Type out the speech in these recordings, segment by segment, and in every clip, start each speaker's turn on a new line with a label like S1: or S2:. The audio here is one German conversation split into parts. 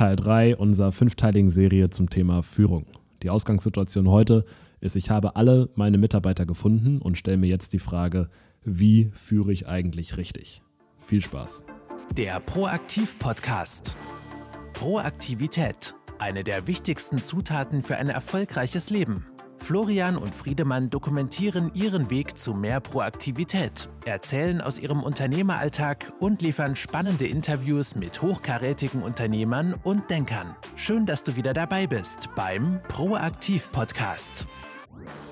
S1: Teil 3 unserer fünfteiligen Serie zum Thema Führung. Die Ausgangssituation heute ist, ich habe alle meine Mitarbeiter gefunden und stelle mir jetzt die Frage, wie führe ich eigentlich richtig? Viel Spaß.
S2: Der Proaktiv-Podcast. Proaktivität, eine der wichtigsten Zutaten für ein erfolgreiches Leben. Florian und Friedemann dokumentieren ihren Weg zu mehr Proaktivität, erzählen aus ihrem Unternehmeralltag und liefern spannende Interviews mit hochkarätigen Unternehmern und Denkern. Schön, dass du wieder dabei bist beim Proaktiv Podcast.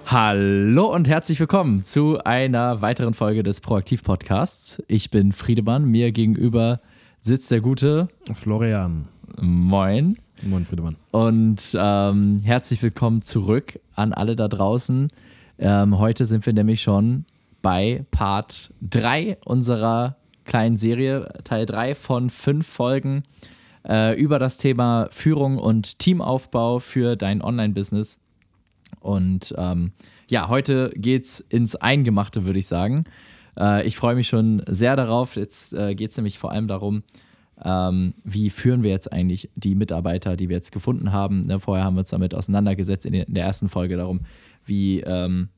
S3: Hallo und herzlich willkommen zu einer weiteren Folge des Proaktiv Podcasts. Ich bin Friedemann, mir gegenüber sitzt der gute
S1: Florian.
S3: Moin.
S1: Moin, Friedemann.
S3: Und ähm, herzlich willkommen zurück an alle da draußen. Ähm, heute sind wir nämlich schon bei Part 3 unserer kleinen Serie, Teil 3 von fünf Folgen äh, über das Thema Führung und Teamaufbau für dein Online-Business. Und ähm, ja, heute geht's ins Eingemachte, würde ich sagen. Äh, ich freue mich schon sehr darauf. Jetzt äh, geht es nämlich vor allem darum, ähm, wie führen wir jetzt eigentlich die Mitarbeiter, die wir jetzt gefunden haben. Ne, vorher haben wir uns damit auseinandergesetzt in, der ersten Folge darum, wie, ähm,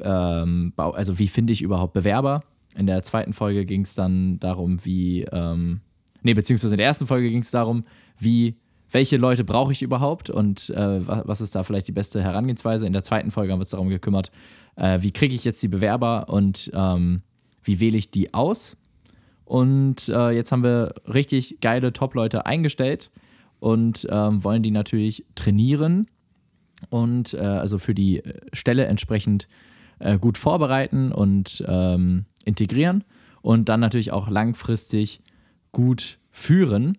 S3: ähm, also wie finde ich überhaupt Bewerber. In der zweiten Folge ging es dann darum, wie, ähm, nee, beziehungsweise in der ersten Folge ging es darum, wie, welche Leute brauche ich überhaupt und äh, was ist da vielleicht die beste Herangehensweise. In der zweiten Folge haben wir uns darum gekümmert, äh, wie kriege ich jetzt die Bewerber und ähm, wie wähle ich die aus und äh, jetzt haben wir richtig geile Top-Leute eingestellt und ähm, wollen die natürlich trainieren und äh, also für die Stelle entsprechend äh, gut vorbereiten und ähm, integrieren und dann natürlich auch langfristig gut führen.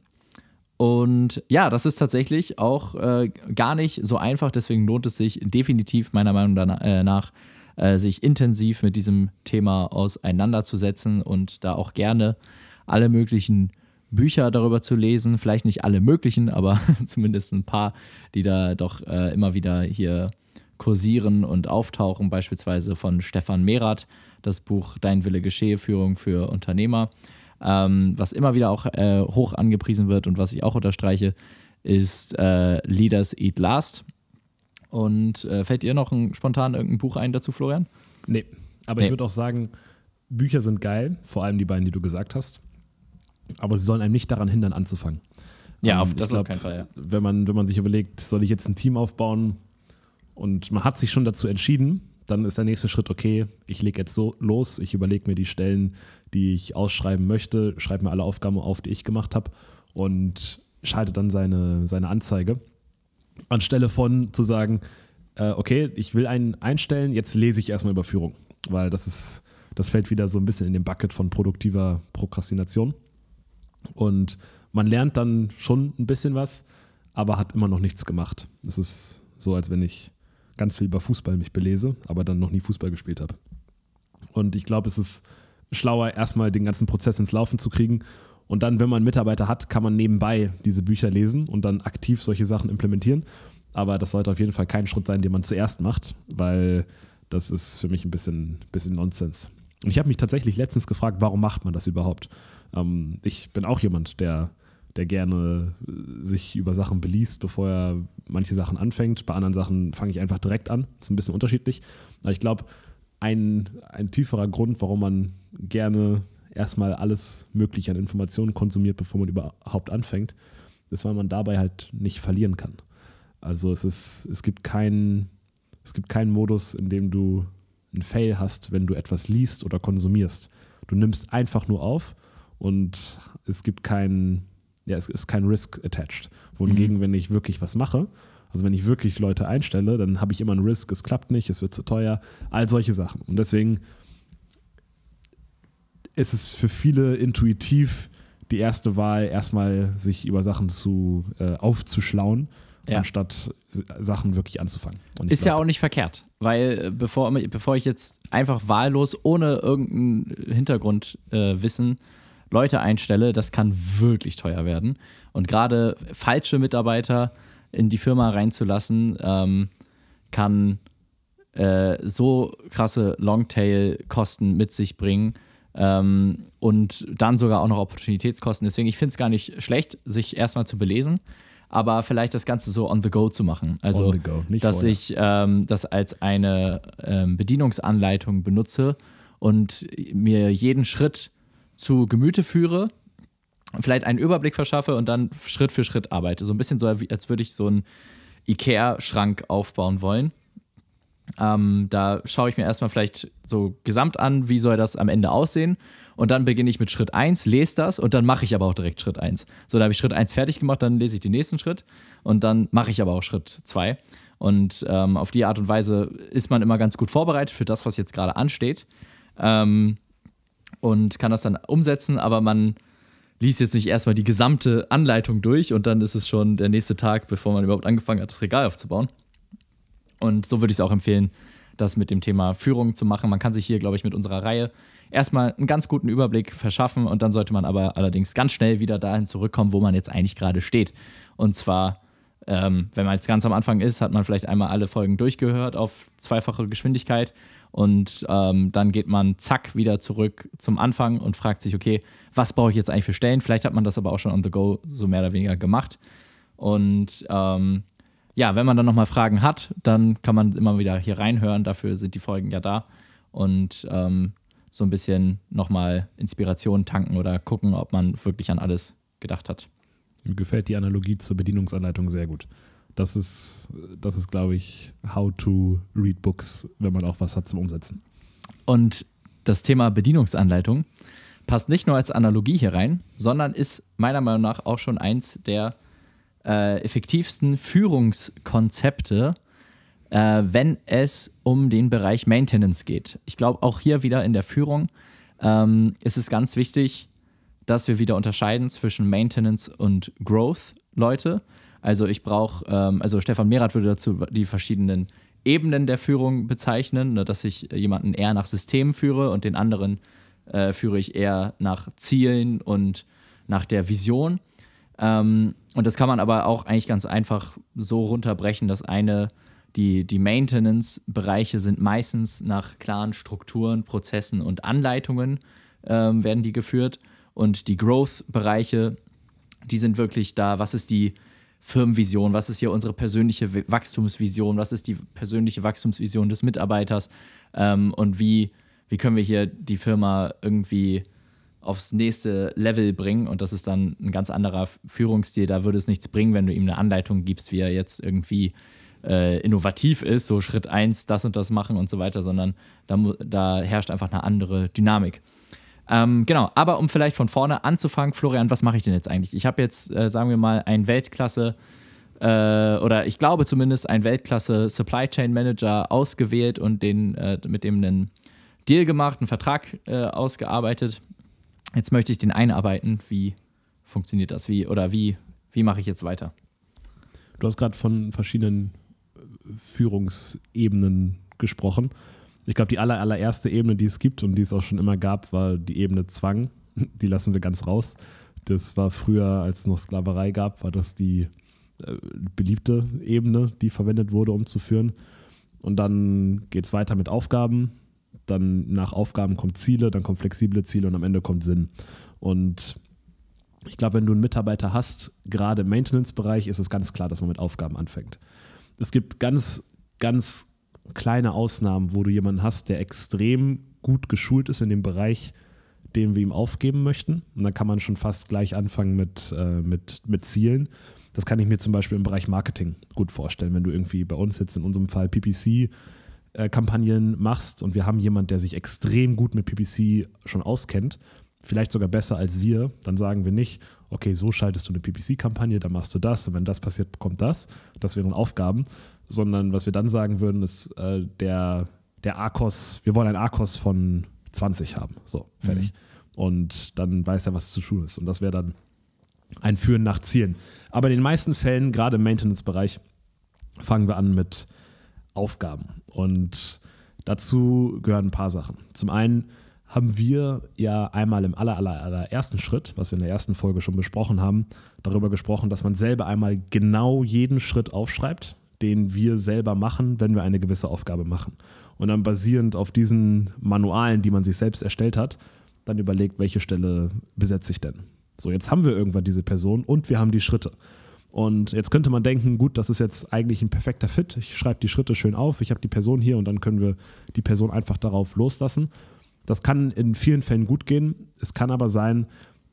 S3: Und ja, das ist tatsächlich auch äh, gar nicht so einfach, deswegen lohnt es sich definitiv meiner Meinung nach, äh, sich intensiv mit diesem Thema auseinanderzusetzen und da auch gerne alle möglichen Bücher darüber zu lesen. Vielleicht nicht alle möglichen, aber zumindest ein paar, die da doch äh, immer wieder hier kursieren und auftauchen. Beispielsweise von Stefan Merath, das Buch Dein Wille geschehe, Führung für Unternehmer. Ähm, was immer wieder auch äh, hoch angepriesen wird und was ich auch unterstreiche, ist äh, Leaders Eat Last und äh, fällt dir noch ein, spontan irgendein Buch ein dazu, Florian?
S1: Nee, aber nee. ich würde auch sagen, Bücher sind geil, vor allem die beiden, die du gesagt hast. Aber sie sollen einem nicht daran hindern, anzufangen.
S3: Ja, ähm, auf, das glaub, auf keinen Fall, ja.
S1: Wenn man, wenn man sich überlegt, soll ich jetzt ein Team aufbauen und man hat sich schon dazu entschieden, dann ist der nächste Schritt, okay, ich lege jetzt so los, ich überlege mir die Stellen, die ich ausschreiben möchte, schreibe mir alle Aufgaben auf, die ich gemacht habe und schalte dann seine, seine Anzeige anstelle von zu sagen, äh, okay, ich will einen einstellen, jetzt lese ich erstmal über Führung, weil das ist, das fällt wieder so ein bisschen in den Bucket von produktiver Prokrastination. Und man lernt dann schon ein bisschen was, aber hat immer noch nichts gemacht. Es ist so, als wenn ich ganz viel über Fußball mich belese, aber dann noch nie Fußball gespielt habe. Und ich glaube, es ist schlauer, erstmal den ganzen Prozess ins Laufen zu kriegen und dann, wenn man Mitarbeiter hat, kann man nebenbei diese Bücher lesen und dann aktiv solche Sachen implementieren. Aber das sollte auf jeden Fall kein Schritt sein, den man zuerst macht, weil das ist für mich ein bisschen, bisschen Nonsens. Und ich habe mich tatsächlich letztens gefragt, warum macht man das überhaupt? Ähm, ich bin auch jemand, der, der gerne sich über Sachen beliest, bevor er manche Sachen anfängt. Bei anderen Sachen fange ich einfach direkt an. Ist ein bisschen unterschiedlich. Aber ich glaube, ein, ein tieferer Grund, warum man gerne erstmal alles Mögliche an Informationen konsumiert, bevor man überhaupt anfängt, ist, weil man dabei halt nicht verlieren kann. Also es ist, es gibt keinen, es gibt keinen Modus, in dem du einen Fail hast, wenn du etwas liest oder konsumierst. Du nimmst einfach nur auf und es gibt keinen, ja, es ist kein Risk attached. Wohingegen, mhm. wenn ich wirklich was mache, also wenn ich wirklich Leute einstelle, dann habe ich immer einen Risk, es klappt nicht, es wird zu teuer, all solche Sachen. Und deswegen ist es für viele intuitiv die erste Wahl, erstmal sich über Sachen zu äh, aufzuschlauen, ja. anstatt Sachen wirklich anzufangen.
S3: Ist glaub, ja auch nicht verkehrt, weil äh, bevor, bevor ich jetzt einfach wahllos, ohne irgendein Hintergrundwissen äh, Leute einstelle, das kann wirklich teuer werden. Und gerade falsche Mitarbeiter in die Firma reinzulassen, ähm, kann äh, so krasse Longtail-Kosten mit sich bringen, Ähm, und dann sogar auch noch Opportunitätskosten. Deswegen, ich finde es gar nicht schlecht, sich erstmal zu belesen, aber vielleicht das Ganze so on the go zu machen. Also, dass
S1: vorher.
S3: ich ähm, das als eine ähm, Bedienungsanleitung benutze und mir jeden Schritt zu Gemüte führe, vielleicht einen Überblick verschaffe und dann Schritt für Schritt arbeite. So ein bisschen so, als würde ich so einen IKEA-Schrank aufbauen wollen. Ähm, da schaue ich mir erstmal vielleicht so gesamt an, wie soll das am Ende aussehen. Und dann beginne ich mit Schritt 1, lese das und dann mache ich aber auch direkt Schritt 1. So, da habe ich Schritt 1 fertig gemacht, dann lese ich den nächsten Schritt und dann mache ich aber auch Schritt 2. Und ähm, auf die Art und Weise ist man immer ganz gut vorbereitet für das, was jetzt gerade ansteht. Ähm, und kann das dann umsetzen, aber man liest jetzt nicht erstmal die gesamte Anleitung durch und dann ist es schon der nächste Tag, bevor man überhaupt angefangen hat, das Regal aufzubauen. Und so würde ich es auch empfehlen, das mit dem Thema Führung zu machen. Man kann sich hier, glaube ich, mit unserer Reihe erstmal einen ganz guten Überblick verschaffen und dann sollte man aber allerdings ganz schnell wieder dahin zurückkommen, wo man jetzt eigentlich gerade steht. Und zwar, ähm, wenn man jetzt ganz am Anfang ist, hat man vielleicht einmal alle Folgen durchgehört auf zweifache Geschwindigkeit und ähm, dann geht man zack wieder zurück zum Anfang und fragt sich, okay, was brauche ich jetzt eigentlich für Stellen? Vielleicht hat man das aber auch schon on the go so mehr oder weniger gemacht. Und ähm, ja, wenn man dann nochmal Fragen hat, dann kann man immer wieder hier reinhören. Dafür sind die Folgen ja da. Und ähm, so ein bisschen nochmal Inspiration tanken oder gucken, ob man wirklich an alles gedacht hat.
S1: Mir gefällt die Analogie zur Bedienungsanleitung sehr gut. Das ist, das ist, glaube ich, how to read books, wenn man auch was hat zum Umsetzen.
S3: Und das Thema Bedienungsanleitung passt nicht nur als Analogie hier rein, sondern ist meiner Meinung nach auch schon eins der äh, effektivsten Führungskonzepte, äh, wenn es um den Bereich Maintenance geht. Ich glaube, auch hier wieder in der Führung ähm, ist es ganz wichtig, dass wir wieder unterscheiden zwischen Maintenance und Growth, Leute. Also ich brauche, ähm, also Stefan Merath würde dazu die verschiedenen Ebenen der Führung bezeichnen, ne, dass ich jemanden eher nach Systemen führe und den anderen äh, führe ich eher nach Zielen und nach der Vision. Ähm, und das kann man aber auch eigentlich ganz einfach so runterbrechen, dass eine, die, die Maintenance-Bereiche sind meistens nach klaren Strukturen, Prozessen und Anleitungen ähm, werden die geführt. Und die Growth-Bereiche, die sind wirklich da, was ist die Firmenvision, was ist hier unsere persönliche Wachstumsvision, was ist die persönliche Wachstumsvision des Mitarbeiters? Ähm, und wie, wie können wir hier die Firma irgendwie aufs nächste Level bringen und das ist dann ein ganz anderer Führungsstil. Da würde es nichts bringen, wenn du ihm eine Anleitung gibst, wie er jetzt irgendwie äh, innovativ ist, so Schritt 1, das und das machen und so weiter, sondern da, da herrscht einfach eine andere Dynamik. Ähm, genau, aber um vielleicht von vorne anzufangen, Florian, was mache ich denn jetzt eigentlich? Ich habe jetzt, äh, sagen wir mal, ein Weltklasse äh, oder ich glaube zumindest ein Weltklasse Supply Chain Manager ausgewählt und den, äh, mit dem einen Deal gemacht, einen Vertrag äh, ausgearbeitet. Jetzt möchte ich den einarbeiten. Wie funktioniert das? Wie oder wie, wie mache ich jetzt weiter?
S1: Du hast gerade von verschiedenen Führungsebenen gesprochen. Ich glaube, die aller, allererste Ebene, die es gibt und die es auch schon immer gab, war die Ebene Zwang. Die lassen wir ganz raus. Das war früher, als es noch Sklaverei gab, war das die äh, beliebte Ebene, die verwendet wurde, um zu führen. Und dann geht es weiter mit Aufgaben. Dann nach Aufgaben kommt Ziele, dann kommen flexible Ziele und am Ende kommt Sinn. Und ich glaube, wenn du einen Mitarbeiter hast, gerade im Maintenance-Bereich, ist es ganz klar, dass man mit Aufgaben anfängt. Es gibt ganz, ganz kleine Ausnahmen, wo du jemanden hast, der extrem gut geschult ist in dem Bereich, den wir ihm aufgeben möchten. Und dann kann man schon fast gleich anfangen mit, äh, mit, mit Zielen. Das kann ich mir zum Beispiel im Bereich Marketing gut vorstellen, wenn du irgendwie bei uns jetzt in unserem Fall PPC äh, Kampagnen machst und wir haben jemanden, der sich extrem gut mit PPC schon auskennt, vielleicht sogar besser als wir, dann sagen wir nicht, okay, so schaltest du eine PPC-Kampagne, dann machst du das und wenn das passiert, kommt das. Das wären Aufgaben, sondern was wir dann sagen würden, ist äh, der, der ARCOS, wir wollen ein ARCOS von 20 haben. So, fertig. Und dann weiß er, was zu tun ist. Und das wäre dann ein Führen nach Zielen. Aber in den meisten Fällen, gerade im Maintenance-Bereich, fangen wir an mit Aufgaben. Und dazu gehören ein paar Sachen. Zum einen haben wir ja einmal im aller, aller, allerersten Schritt, was wir in der ersten Folge schon besprochen haben, darüber gesprochen, dass man selber einmal genau jeden Schritt aufschreibt, den wir selber machen, wenn wir eine gewisse Aufgabe machen. Und dann basierend auf diesen Manualen, die man sich selbst erstellt hat, dann überlegt, welche Stelle besetze ich denn. So, jetzt haben wir irgendwann diese Person und wir haben die Schritte. Und jetzt könnte man denken, gut, das ist jetzt eigentlich ein perfekter Fit. Ich schreibe die Schritte schön auf, ich habe die Person hier und dann können wir die Person einfach darauf loslassen. Das kann in vielen Fällen gut gehen. Es kann aber sein,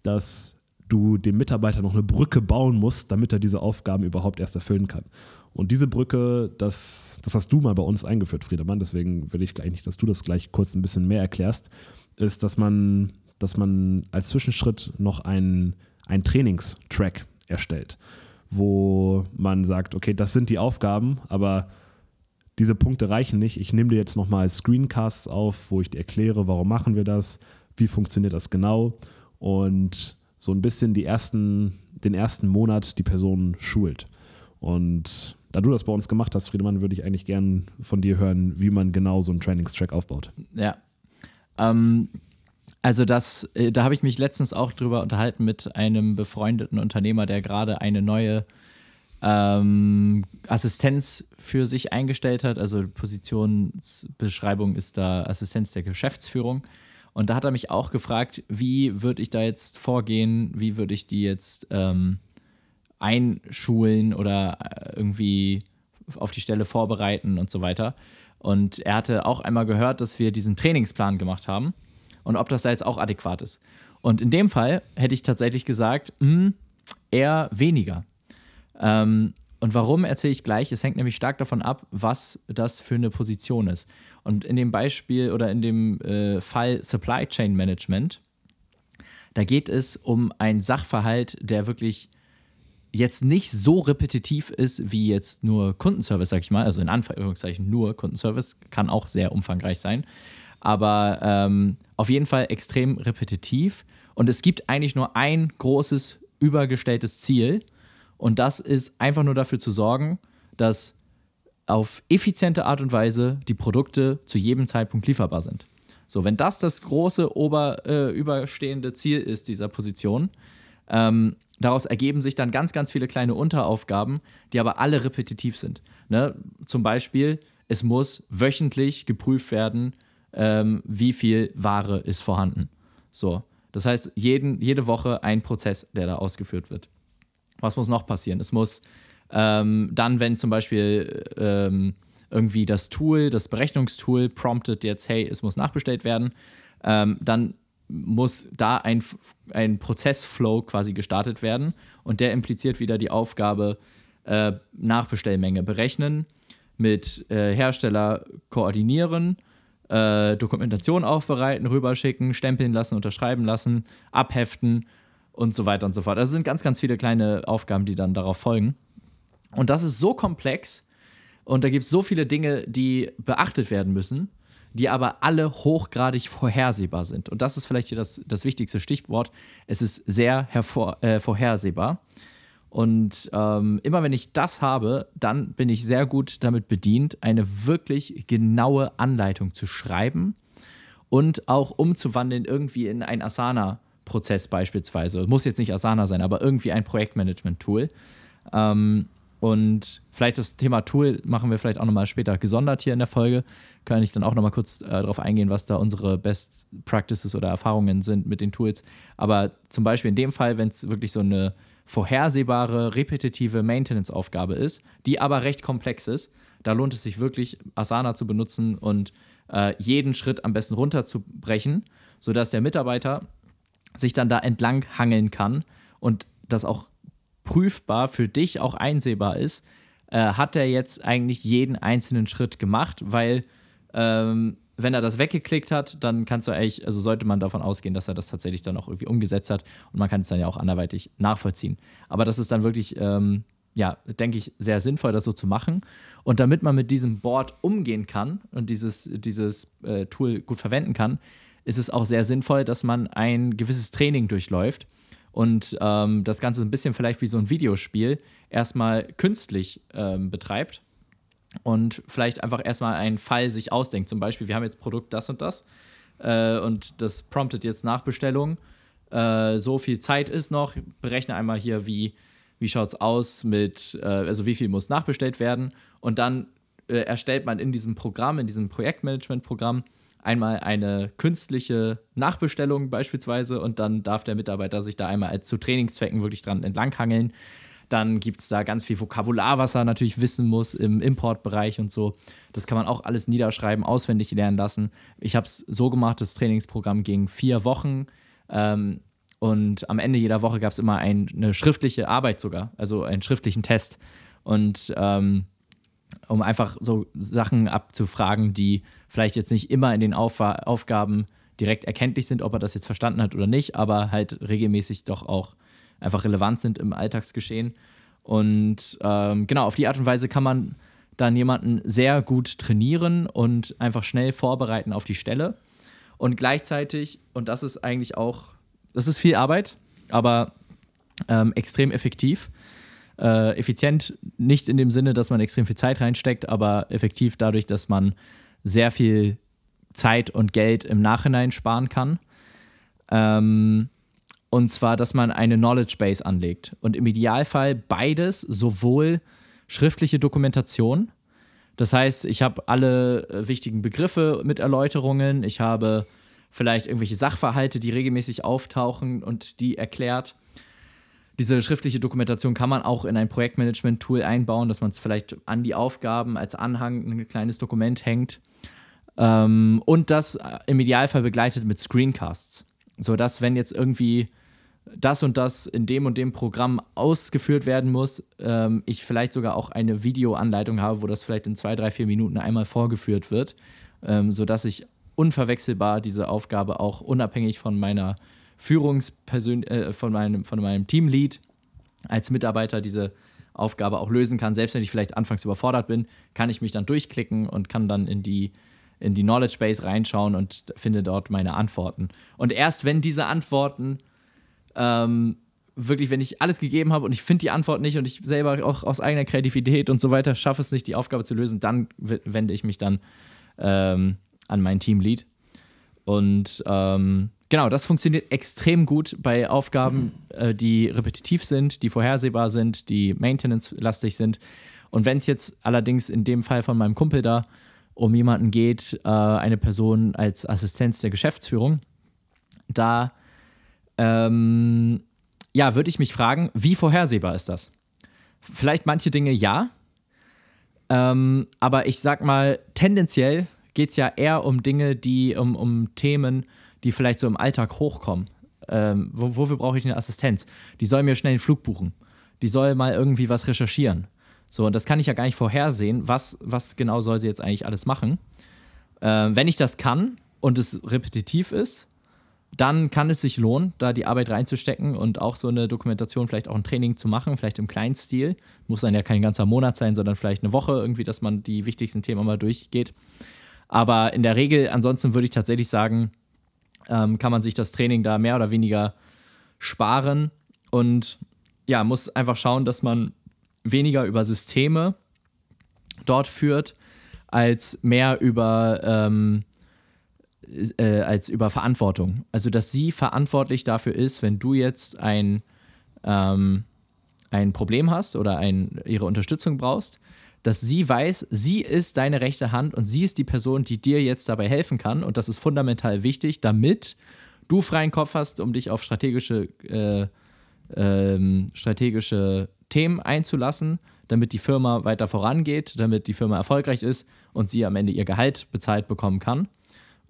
S1: dass du dem Mitarbeiter noch eine Brücke bauen musst, damit er diese Aufgaben überhaupt erst erfüllen kann. Und diese Brücke, das, das hast du mal bei uns eingeführt, Friedemann, deswegen will ich eigentlich, dass du das gleich kurz ein bisschen mehr erklärst, ist, dass man, dass man als Zwischenschritt noch einen, einen Trainingstrack erstellt, wo man sagt, okay, das sind die Aufgaben, aber diese Punkte reichen nicht. Ich nehme dir jetzt nochmal Screencasts auf, wo ich dir erkläre, warum machen wir das, wie funktioniert das genau und so ein bisschen die ersten, den ersten Monat die Person schult. Und da du das bei uns gemacht hast, Friedemann, würde ich eigentlich gern von dir hören, wie man genau so einen Trainingstrack aufbaut.
S3: Ja. Ähm, also das, äh, da habe ich mich letztens auch drüber unterhalten mit einem befreundeten Unternehmer, der gerade eine neue ähm, Assistenz für sich eingestellt hat. Also Positionsbeschreibung ist da Assistenz der Geschäftsführung. Und da hat er mich auch gefragt, wie würde ich da jetzt vorgehen, wie würde ich die jetzt ähm, einschulen oder äh, irgendwie auf die Stelle vorbereiten und so weiter. Und er hatte auch einmal gehört, dass wir diesen Trainingsplan gemacht haben und ob das da jetzt auch adäquat ist. Und in dem Fall hätte ich tatsächlich gesagt, mh, hm, eher weniger. Ähm, und warum erzähle ich gleich? Es hängt nämlich stark davon ab, was das für eine Position ist. Und in dem Beispiel oder in dem äh, Fall Supply Chain Management, da geht es um einen Sachverhalt, der wirklich jetzt nicht so repetitiv ist wie jetzt nur Kundenservice, sag ich mal. Also in Anführungszeichen nur Kundenservice, kann auch sehr umfangreich sein. Aber ähm, auf jeden Fall extrem repetitiv. Und es gibt eigentlich nur ein großes übergestelltes Ziel. Und das ist einfach nur dafür zu sorgen, dass auf effiziente Art und Weise die Produkte zu jedem Zeitpunkt lieferbar sind. So, wenn das das große ober, äh, überstehende Ziel ist dieser Position, ähm, daraus ergeben sich dann ganz, ganz viele kleine Unteraufgaben, die aber alle repetitiv sind. Ne? Zum Beispiel, es muss wöchentlich geprüft werden, ähm, wie viel Ware ist vorhanden. So, das heißt, jeden, jede Woche ein Prozess, der da ausgeführt wird. Was muss noch passieren? Es muss ähm, dann, wenn zum Beispiel ähm, irgendwie das Tool, das Berechnungstool promptet jetzt, hey, es muss nachbestellt werden, ähm, dann muss da ein, ein Prozessflow quasi gestartet werden und der impliziert wieder die Aufgabe äh, Nachbestellmenge berechnen, mit äh, Hersteller koordinieren, äh, Dokumentation aufbereiten, rüberschicken, stempeln lassen, unterschreiben lassen, abheften und so weiter und so fort. Also sind ganz, ganz viele kleine Aufgaben, die dann darauf folgen. Und das ist so komplex und da gibt es so viele Dinge, die beachtet werden müssen, die aber alle hochgradig vorhersehbar sind. Und das ist vielleicht hier das, das wichtigste Stichwort. Es ist sehr äh, vorhersehbar. Und ähm, immer wenn ich das habe, dann bin ich sehr gut damit bedient, eine wirklich genaue Anleitung zu schreiben und auch umzuwandeln irgendwie in ein Asana-Prozess beispielsweise. Muss jetzt nicht Asana sein, aber irgendwie ein Projektmanagement-Tool. Ähm, und vielleicht das Thema Tool machen wir vielleicht auch nochmal später gesondert hier in der Folge. Kann ich dann auch nochmal kurz äh, darauf eingehen, was da unsere Best Practices oder Erfahrungen sind mit den Tools. Aber zum Beispiel in dem Fall, wenn es wirklich so eine vorhersehbare, repetitive Maintenance-Aufgabe ist, die aber recht komplex ist, da lohnt es sich wirklich, Asana zu benutzen und äh, jeden Schritt am besten runterzubrechen, sodass der Mitarbeiter sich dann da entlang hangeln kann und das auch prüfbar für dich auch einsehbar ist, äh, hat er jetzt eigentlich jeden einzelnen Schritt gemacht, weil ähm, wenn er das weggeklickt hat, dann kannst du eigentlich, also sollte man davon ausgehen, dass er das tatsächlich dann auch irgendwie umgesetzt hat und man kann es dann ja auch anderweitig nachvollziehen. Aber das ist dann wirklich, ähm, ja, denke ich, sehr sinnvoll, das so zu machen. Und damit man mit diesem Board umgehen kann und dieses, dieses äh, Tool gut verwenden kann, ist es auch sehr sinnvoll, dass man ein gewisses Training durchläuft und ähm, das Ganze ein bisschen vielleicht wie so ein Videospiel erstmal künstlich ähm, betreibt und vielleicht einfach erstmal einen Fall sich ausdenkt. Zum Beispiel, wir haben jetzt Produkt das und das äh, und das promptet jetzt Nachbestellung. Äh, so viel Zeit ist noch. Berechne einmal hier, wie, wie schaut es aus mit, äh, also wie viel muss nachbestellt werden. Und dann äh, erstellt man in diesem Programm, in diesem Projektmanagement-Programm, einmal eine künstliche Nachbestellung beispielsweise und dann darf der Mitarbeiter sich da einmal zu Trainingszwecken wirklich dran entlanghangeln. Dann gibt es da ganz viel Vokabular, was er natürlich wissen muss im Importbereich und so. Das kann man auch alles niederschreiben, auswendig lernen lassen. Ich habe es so gemacht, das Trainingsprogramm ging vier Wochen. Ähm, und am Ende jeder Woche gab es immer ein, eine schriftliche Arbeit sogar, also einen schriftlichen Test. Und ähm, um einfach so Sachen abzufragen, die vielleicht jetzt nicht immer in den Auf Aufgaben direkt erkenntlich sind, ob er das jetzt verstanden hat oder nicht, aber halt regelmäßig doch auch einfach relevant sind im Alltagsgeschehen. Und ähm, genau, auf die Art und Weise kann man dann jemanden sehr gut trainieren und einfach schnell vorbereiten auf die Stelle. Und gleichzeitig, und das ist eigentlich auch, das ist viel Arbeit, aber ähm, extrem effektiv. Äh, effizient nicht in dem Sinne, dass man extrem viel Zeit reinsteckt, aber effektiv dadurch, dass man sehr viel Zeit und Geld im Nachhinein sparen kann. Ähm, und zwar, dass man eine Knowledge Base anlegt. Und im Idealfall beides, sowohl schriftliche Dokumentation, das heißt, ich habe alle äh, wichtigen Begriffe mit Erläuterungen, ich habe vielleicht irgendwelche Sachverhalte, die regelmäßig auftauchen und die erklärt. Diese schriftliche Dokumentation kann man auch in ein Projektmanagement-Tool einbauen, dass man es vielleicht an die Aufgaben als Anhang ein kleines Dokument hängt. Ähm, und das äh, im Idealfall begleitet mit Screencasts, sodass, wenn jetzt irgendwie das und das in dem und dem Programm ausgeführt werden muss, ähm, ich vielleicht sogar auch eine Videoanleitung habe, wo das vielleicht in zwei, drei, vier Minuten einmal vorgeführt wird, ähm, sodass ich unverwechselbar diese Aufgabe auch unabhängig von meiner Führungspersön äh, von meinem, von meinem Teamlead als Mitarbeiter diese Aufgabe auch lösen kann. Selbst wenn ich vielleicht anfangs überfordert bin, kann ich mich dann durchklicken und kann dann in die in die Knowledge Base reinschauen und finde dort meine Antworten. Und erst wenn diese Antworten ähm, wirklich, wenn ich alles gegeben habe und ich finde die Antwort nicht und ich selber auch aus eigener Kreativität und so weiter schaffe es nicht, die Aufgabe zu lösen, dann wende ich mich dann ähm, an mein Teamlead. Und ähm, genau, das funktioniert extrem gut bei Aufgaben, äh, die repetitiv sind, die vorhersehbar sind, die maintenance-lastig sind. Und wenn es jetzt allerdings in dem Fall von meinem Kumpel da um jemanden geht, äh, eine Person als Assistenz der Geschäftsführung, da ähm, ja, würde ich mich fragen, wie vorhersehbar ist das? Vielleicht manche Dinge ja, ähm, aber ich sag mal, tendenziell geht es ja eher um Dinge, die, um, um Themen, die vielleicht so im Alltag hochkommen. Ähm, wo, wofür brauche ich eine Assistenz? Die soll mir schnell einen Flug buchen. Die soll mal irgendwie was recherchieren. So, und das kann ich ja gar nicht vorhersehen, was, was genau soll sie jetzt eigentlich alles machen. Ähm, wenn ich das kann und es repetitiv ist, dann kann es sich lohnen, da die Arbeit reinzustecken und auch so eine Dokumentation, vielleicht auch ein Training zu machen, vielleicht im kleinen Stil. Muss dann ja kein ganzer Monat sein, sondern vielleicht eine Woche irgendwie, dass man die wichtigsten Themen mal durchgeht. Aber in der Regel, ansonsten würde ich tatsächlich sagen, ähm, kann man sich das Training da mehr oder weniger sparen und ja, muss einfach schauen, dass man weniger über Systeme dort führt, als mehr über ähm, äh, als über Verantwortung. Also, dass sie verantwortlich dafür ist, wenn du jetzt ein, ähm, ein Problem hast oder ein, ihre Unterstützung brauchst, dass sie weiß, sie ist deine rechte Hand und sie ist die Person, die dir jetzt dabei helfen kann. Und das ist fundamental wichtig, damit du freien Kopf hast, um dich auf strategische, äh, ähm, strategische Themen einzulassen, damit die Firma weiter vorangeht, damit die Firma erfolgreich ist und sie am Ende ihr Gehalt bezahlt bekommen kann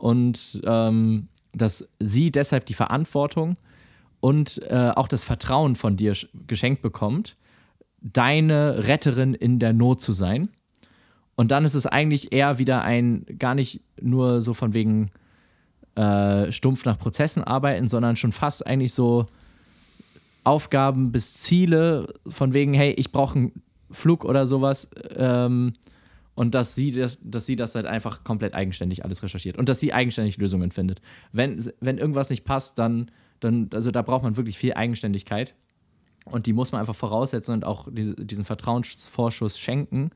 S3: und ähm, dass sie deshalb die Verantwortung und äh, auch das Vertrauen von dir geschenkt bekommt, deine Retterin in der Not zu sein. Und dann ist es eigentlich eher wieder ein, gar nicht nur so von wegen äh, stumpf nach Prozessen arbeiten, sondern schon fast eigentlich so Aufgaben bis Ziele von wegen, hey, ich brauche einen Flug oder sowas. Ähm, und dass sie das, dass sie das halt einfach komplett eigenständig alles recherchiert und dass sie eigenständig Lösungen findet. Wenn, wenn irgendwas nicht passt, dann, dann, also da braucht man wirklich viel Eigenständigkeit und die muss man einfach voraussetzen und auch diese, diesen Vertrauensvorschuss schenken,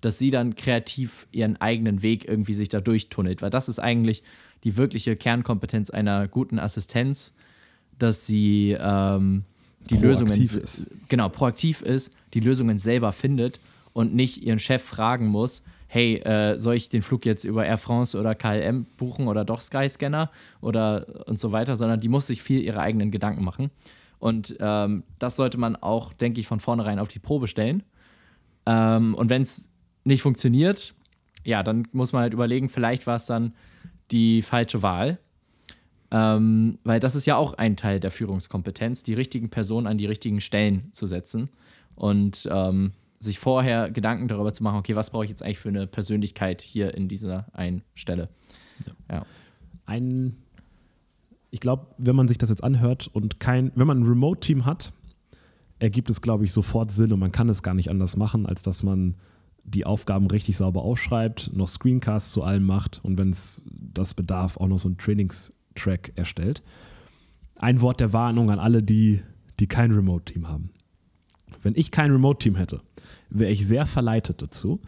S3: dass sie dann kreativ ihren eigenen Weg irgendwie sich da durchtunnelt, weil das ist eigentlich die wirkliche Kernkompetenz einer guten Assistenz, dass sie ähm, die proaktiv Lösungen, ist. genau, proaktiv ist, die Lösungen selber findet und nicht ihren Chef fragen muss, hey, äh, soll ich den Flug jetzt über Air France oder KLM buchen oder doch Skyscanner oder und so weiter, sondern die muss sich viel ihre eigenen Gedanken machen. Und ähm, das sollte man auch, denke ich, von vornherein auf die Probe stellen. Ähm, und wenn es nicht funktioniert, ja, dann muss man halt überlegen, vielleicht war es dann die falsche Wahl. Ähm, weil das ist ja auch ein Teil der Führungskompetenz, die richtigen Personen an die richtigen Stellen zu setzen und ähm, sich vorher Gedanken darüber zu machen, okay, was brauche ich jetzt eigentlich für eine Persönlichkeit hier in dieser einen Stelle.
S1: Ja. ja. Ein, ich glaube, wenn man sich das jetzt anhört und kein, wenn man ein Remote-Team hat, ergibt es, glaube ich, sofort Sinn und man kann es gar nicht anders machen, als dass man die Aufgaben richtig sauber aufschreibt, noch Screencasts zu allem macht und wenn es das bedarf, auch noch so ein Trainingstrack erstellt. Ein Wort der Warnung an alle, die, die kein Remote-Team haben. Wenn ich kein Remote-Team hätte, wäre ich sehr verleitet dazu,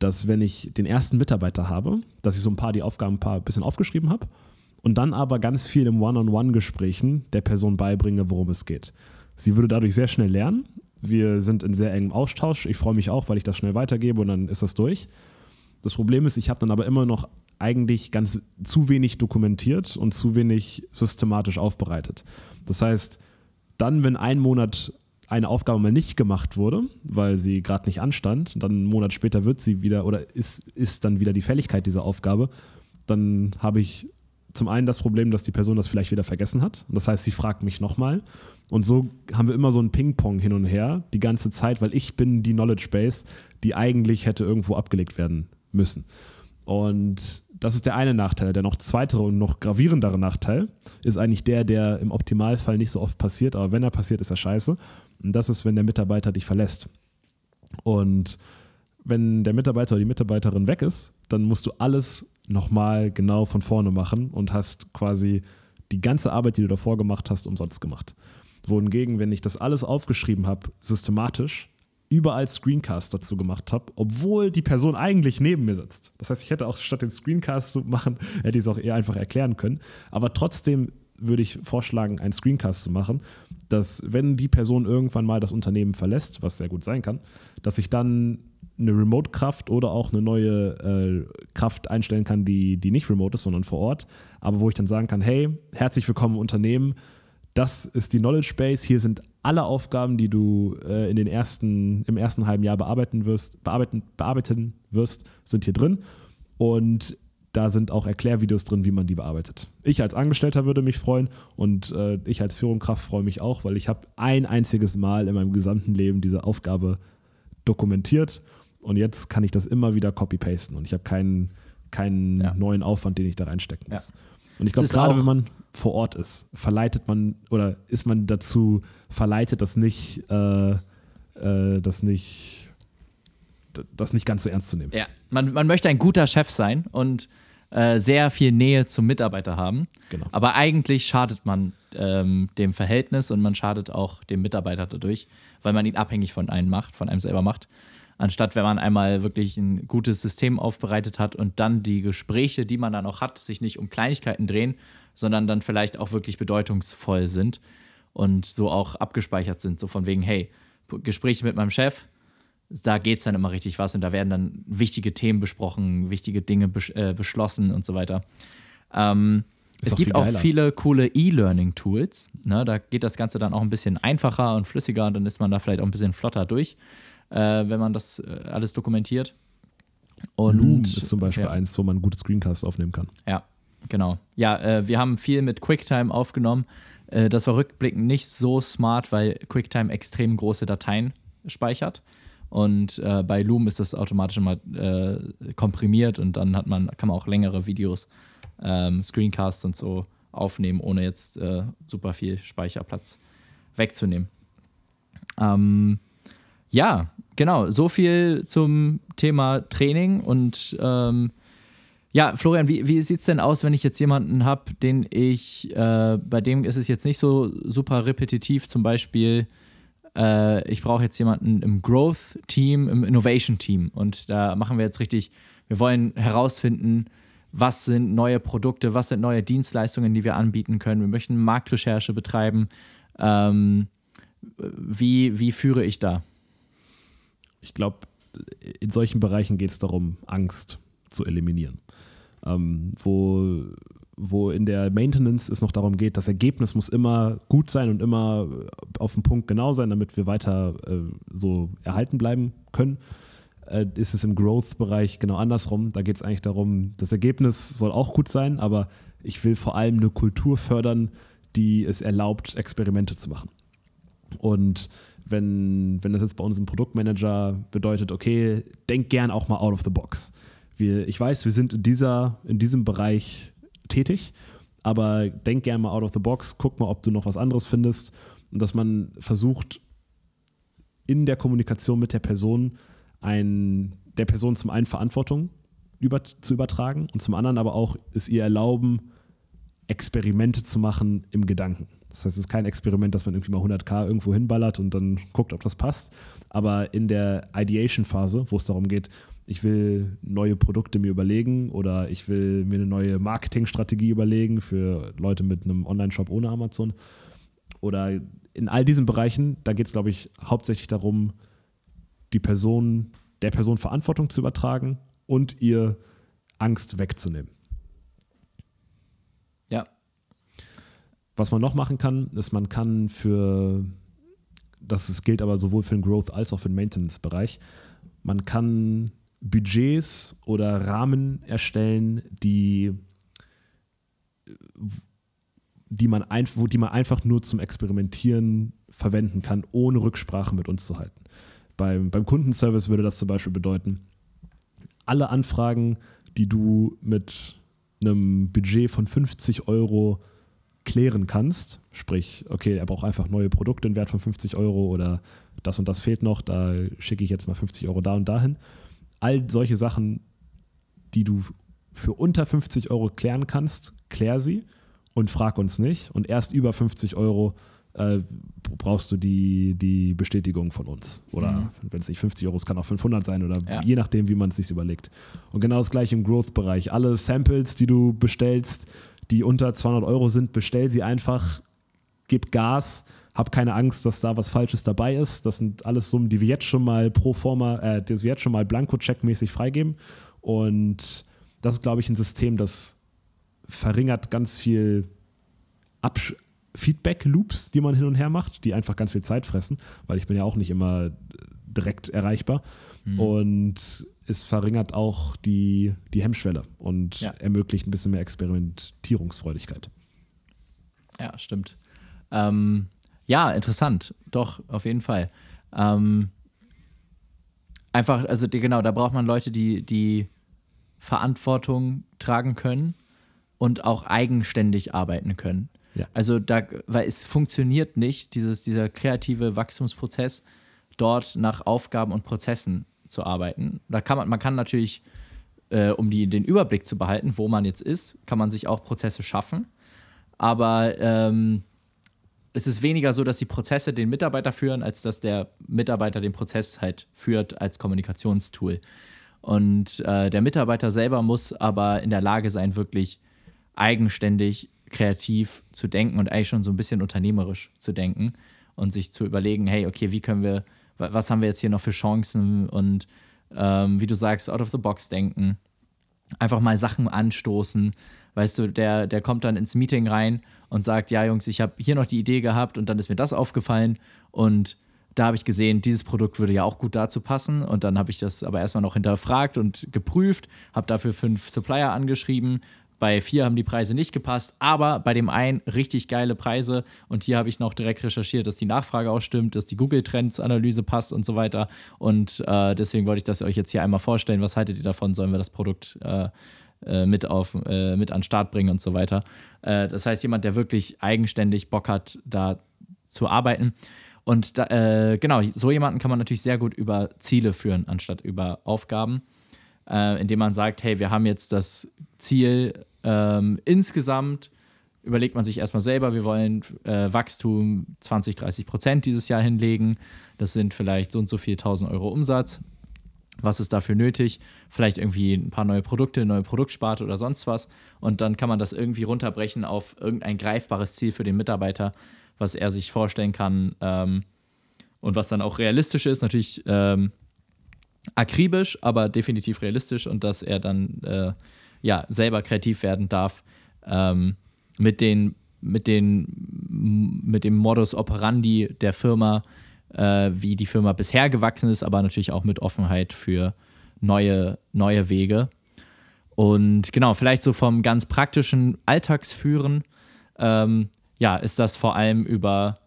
S1: dass wenn ich den ersten Mitarbeiter habe, dass ich so ein paar die Aufgaben ein paar bisschen aufgeschrieben habe und dann aber ganz viel im One-on-One-Gesprächen der Person beibringe, worum es geht. Sie würde dadurch sehr schnell lernen wir sind in sehr engem Austausch. Ich freue mich auch, weil ich das schnell weitergebe und dann ist das durch. Das Problem ist, ich habe dann aber immer noch eigentlich ganz zu wenig dokumentiert und zu wenig systematisch aufbereitet. Das heißt, dann, wenn ein Monat eine Aufgabe mal nicht gemacht wurde, weil sie gerade nicht anstand, dann einen Monat später wird sie wieder oder ist, ist dann wieder die Fälligkeit dieser Aufgabe, dann habe ich zum einen das Problem, dass die Person das vielleicht wieder vergessen hat. Das heißt, sie fragt mich nochmal. Und so haben wir immer so ein Ping-Pong hin und her die ganze Zeit, weil ich bin die Knowledge Base, die eigentlich hätte irgendwo abgelegt werden müssen. Und das ist der eine Nachteil. Der noch zweite und noch gravierendere Nachteil ist eigentlich der, der im Optimalfall nicht so oft passiert, aber wenn er passiert, ist er scheiße. Und das ist, wenn der Mitarbeiter dich verlässt. Und wenn der Mitarbeiter oder die Mitarbeiterin weg ist, dann musst du alles nochmal genau von vorne machen und hast quasi die ganze Arbeit, die du davor gemacht hast, umsonst gemacht. Wohingegen, wenn ich das alles aufgeschrieben habe, systematisch, überall Screencast dazu gemacht habe, obwohl die Person eigentlich neben mir sitzt. Das heißt, ich hätte auch statt den Screencast zu machen, hätte ich es auch eher einfach erklären können. Aber trotzdem würde ich vorschlagen, einen Screencast zu machen, dass wenn die Person irgendwann mal das Unternehmen verlässt, was sehr gut sein kann, dass ich dann eine Remote-Kraft oder auch eine neue äh, Kraft einstellen kann, die, die nicht remote ist, sondern vor Ort, aber wo ich dann sagen kann, hey, herzlich willkommen Unternehmen, das ist die Knowledge Base. Hier sind alle Aufgaben, die du äh, in den ersten, im ersten halben Jahr bearbeiten wirst, bearbeiten, bearbeiten wirst, sind hier drin. Und da sind auch Erklärvideos drin, wie man die bearbeitet. Ich als Angestellter würde mich freuen und äh, ich als Führungskraft freue mich auch, weil ich habe ein einziges Mal in meinem gesamten Leben diese Aufgabe dokumentiert und jetzt kann ich das immer wieder copy-pasten und ich habe keinen, keinen ja. neuen Aufwand, den ich da reinstecken muss. Ja. Und ich glaube, gerade wenn man vor Ort ist, verleitet man oder ist man dazu verleitet, das nicht, äh, äh, das nicht, das nicht ganz so ernst zu nehmen.
S3: Ja, man, man möchte ein guter Chef sein und äh, sehr viel Nähe zum Mitarbeiter haben. Genau. Aber eigentlich schadet man ähm, dem Verhältnis und man schadet auch dem Mitarbeiter dadurch, weil man ihn abhängig von einem macht, von einem selber macht anstatt wenn man einmal wirklich ein gutes System aufbereitet hat und dann die Gespräche, die man dann auch hat, sich nicht um Kleinigkeiten drehen, sondern dann vielleicht auch wirklich bedeutungsvoll sind und so auch abgespeichert sind, so von wegen, hey, Gespräche mit meinem Chef, da geht es dann immer richtig was und da werden dann wichtige Themen besprochen, wichtige Dinge besch äh, beschlossen und so weiter. Ähm, es gibt auch viele coole E-Learning-Tools. Ne? Da geht das Ganze dann auch ein bisschen einfacher und flüssiger und dann ist man da vielleicht auch ein bisschen flotter durch äh, wenn man das äh, alles dokumentiert.
S1: Und Loom ist zum Beispiel ja. eins, wo man gute Screencasts aufnehmen kann.
S3: Ja, genau. Ja, äh, wir haben viel mit QuickTime aufgenommen. Äh, das war rückblickend nicht so smart, weil QuickTime extrem große Dateien speichert. Und äh, bei Loom ist das automatisch immer äh, komprimiert und dann hat man, kann man auch längere Videos, ähm, Screencasts und so aufnehmen, ohne jetzt äh, super viel Speicherplatz wegzunehmen. Ähm, ja, genau. So viel zum Thema Training. Und ähm, ja, Florian, wie, wie sieht es denn aus, wenn ich jetzt jemanden habe, den ich, äh, bei dem ist es jetzt nicht so super repetitiv, zum Beispiel, äh, ich brauche jetzt jemanden im Growth-Team, im Innovation-Team. Und da machen wir jetzt richtig, wir wollen herausfinden, was sind neue Produkte, was sind neue Dienstleistungen, die wir anbieten können. Wir möchten Marktrecherche betreiben. Ähm, wie, wie führe ich da?
S1: ich glaube, in solchen Bereichen geht es darum, Angst zu eliminieren. Ähm, wo, wo in der Maintenance es noch darum geht, das Ergebnis muss immer gut sein und immer auf den Punkt genau sein, damit wir weiter äh, so erhalten bleiben können äh, ist es im Growth-Bereich genau andersrum. Da geht es eigentlich darum, das Ergebnis soll auch gut sein, aber ich will vor allem eine Kultur fördern, die es erlaubt, Experimente zu machen. Und wenn, wenn das jetzt bei uns im Produktmanager bedeutet, okay, denk gern auch mal out of the box. Wir, ich weiß, wir sind in, dieser, in diesem Bereich tätig, aber denk gern mal out of the box, guck mal, ob du noch was anderes findest und dass man versucht, in der Kommunikation mit der Person ein, der Person zum einen Verantwortung über, zu übertragen und zum anderen aber auch es ihr erlauben, Experimente zu machen im Gedanken. Das heißt, es ist kein Experiment, dass man irgendwie mal 100k irgendwo hinballert und dann guckt, ob das passt. Aber in der Ideation-Phase, wo es darum geht, ich will neue Produkte mir überlegen oder ich will mir eine neue Marketingstrategie überlegen für Leute mit einem Online-Shop ohne Amazon. Oder in all diesen Bereichen, da geht es, glaube ich, hauptsächlich darum, die Person, der Person Verantwortung zu übertragen und ihr Angst wegzunehmen.
S3: Ja.
S1: Was man noch machen kann, ist, man kann für, das gilt aber sowohl für den Growth als auch für den Maintenance-Bereich, man kann Budgets oder Rahmen erstellen, die, die, man, ein, die man einfach nur zum Experimentieren verwenden kann, ohne Rücksprache mit uns zu halten. Beim, beim Kundenservice würde das zum Beispiel bedeuten, alle Anfragen, die du mit einem Budget von 50 Euro klären kannst, sprich, okay, er braucht einfach neue Produkte im Wert von 50 Euro oder das und das fehlt noch, da schicke ich jetzt mal 50 Euro da und dahin. All solche Sachen, die du für unter 50 Euro klären kannst, klär sie und frag uns nicht. Und erst über 50 Euro äh, brauchst du die, die Bestätigung von uns. Oder mhm. wenn es nicht 50 Euro ist, kann auch 500 sein oder ja. je nachdem, wie man es sich überlegt. Und genau das gleiche im Growth-Bereich. Alle Samples, die du bestellst, die unter 200 Euro sind, bestell sie einfach, gib Gas, hab keine Angst, dass da was Falsches dabei ist. Das sind alles Summen, die wir jetzt schon mal pro forma, äh, die wir jetzt schon mal blanko-checkmäßig freigeben. Und das ist, glaube ich, ein System, das verringert ganz viel Absch Feedback-Loops, die man hin und her macht, die einfach ganz viel Zeit fressen, weil ich bin ja auch nicht immer direkt erreichbar. Mhm. Und es verringert auch die, die Hemmschwelle und ja. ermöglicht ein bisschen mehr Experimentierungsfreudigkeit.
S3: Ja, stimmt. Ähm, ja, interessant. Doch, auf jeden Fall. Ähm, einfach, also die, genau, da braucht man Leute, die, die Verantwortung tragen können und auch eigenständig arbeiten können. Ja. Also da, weil es funktioniert nicht, dieses, dieser kreative Wachstumsprozess, dort nach Aufgaben und Prozessen zu arbeiten. Da kann man, man kann natürlich, äh, um die, den Überblick zu behalten, wo man jetzt ist, kann man sich auch Prozesse schaffen. Aber ähm, es ist weniger so, dass die Prozesse den Mitarbeiter führen, als dass der Mitarbeiter den Prozess halt führt als Kommunikationstool. Und äh, der Mitarbeiter selber muss aber in der Lage sein, wirklich eigenständig kreativ zu denken und eigentlich schon so ein bisschen unternehmerisch zu denken und sich zu überlegen, hey, okay, wie können wir, was haben wir jetzt hier noch für Chancen und ähm, wie du sagst, out of the box denken, einfach mal Sachen anstoßen. Weißt du, der, der kommt dann ins Meeting rein und sagt, ja Jungs, ich habe hier noch die Idee gehabt und dann ist mir das aufgefallen und da habe ich gesehen, dieses Produkt würde ja auch gut dazu passen. Und dann habe ich das aber erstmal noch hinterfragt und geprüft, habe dafür fünf Supplier angeschrieben bei vier haben die Preise nicht gepasst, aber bei dem einen richtig geile Preise. Und hier habe ich noch direkt recherchiert, dass die Nachfrage auch stimmt, dass die Google-Trends-Analyse passt und so weiter. Und äh, deswegen wollte ich das euch jetzt hier einmal vorstellen. Was haltet ihr davon? Sollen wir das Produkt äh, äh mit, auf, äh, mit an den Start bringen und so weiter? Äh, das heißt, jemand, der wirklich eigenständig Bock hat, da zu arbeiten. Und da, äh, genau, so jemanden kann man natürlich sehr gut über Ziele führen, anstatt über Aufgaben äh, indem man sagt, hey, wir haben jetzt das Ziel ähm, insgesamt, überlegt man sich erstmal selber, wir wollen äh, Wachstum 20, 30 Prozent dieses Jahr hinlegen. Das sind vielleicht so und so viel 1000 Euro Umsatz. Was ist dafür nötig? Vielleicht irgendwie ein paar neue Produkte, neue Produktsparte oder sonst was. Und dann kann man das irgendwie runterbrechen auf irgendein greifbares Ziel für den Mitarbeiter, was er sich vorstellen kann ähm, und was dann auch realistisch ist. Natürlich ähm, akribisch, aber definitiv realistisch und dass er dann äh, ja selber kreativ werden darf ähm, mit den mit den mit dem Modus operandi der Firma, äh, wie die Firma bisher gewachsen ist, aber natürlich auch mit Offenheit für neue neue Wege. Und genau, vielleicht so vom ganz praktischen Alltagsführen, ähm, ja, ist das vor allem über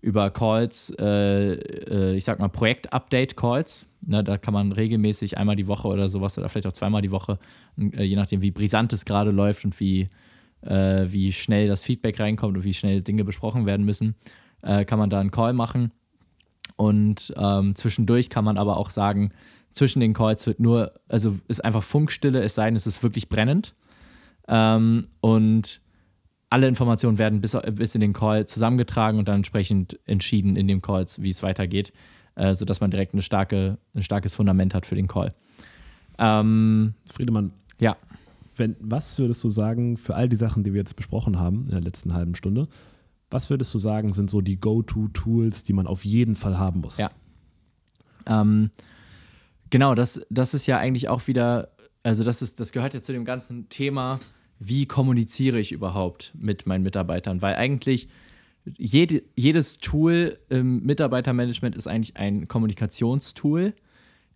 S3: über Calls, äh, äh, ich sag mal Projekt-Update-Calls. Ne, da kann man regelmäßig einmal die Woche oder sowas oder vielleicht auch zweimal die Woche, äh, je nachdem, wie brisant es gerade läuft und wie, äh, wie schnell das Feedback reinkommt und wie schnell Dinge besprochen werden müssen, äh, kann man da einen Call machen. Und ähm, zwischendurch kann man aber auch sagen, zwischen den Calls wird nur, also ist einfach Funkstille, es sei denn, es ist wirklich brennend. Ähm, und alle Informationen werden bis, bis in den Call zusammengetragen und dann entsprechend entschieden in dem Call, wie es weitergeht, äh, sodass man direkt eine starke, ein starkes Fundament hat für den Call.
S1: Ähm, Friedemann,
S3: ja.
S1: Wenn, was würdest du sagen, für all die Sachen, die wir jetzt besprochen haben in der letzten halben Stunde, was würdest du sagen, sind so die Go-To-Tools, die man auf jeden Fall haben muss?
S3: Ja. Ähm, genau, das, das ist ja eigentlich auch wieder, also das ist, das gehört ja zu dem ganzen Thema wie kommuniziere ich überhaupt mit meinen Mitarbeitern? Weil eigentlich jede, jedes Tool im Mitarbeitermanagement ist eigentlich ein Kommunikationstool.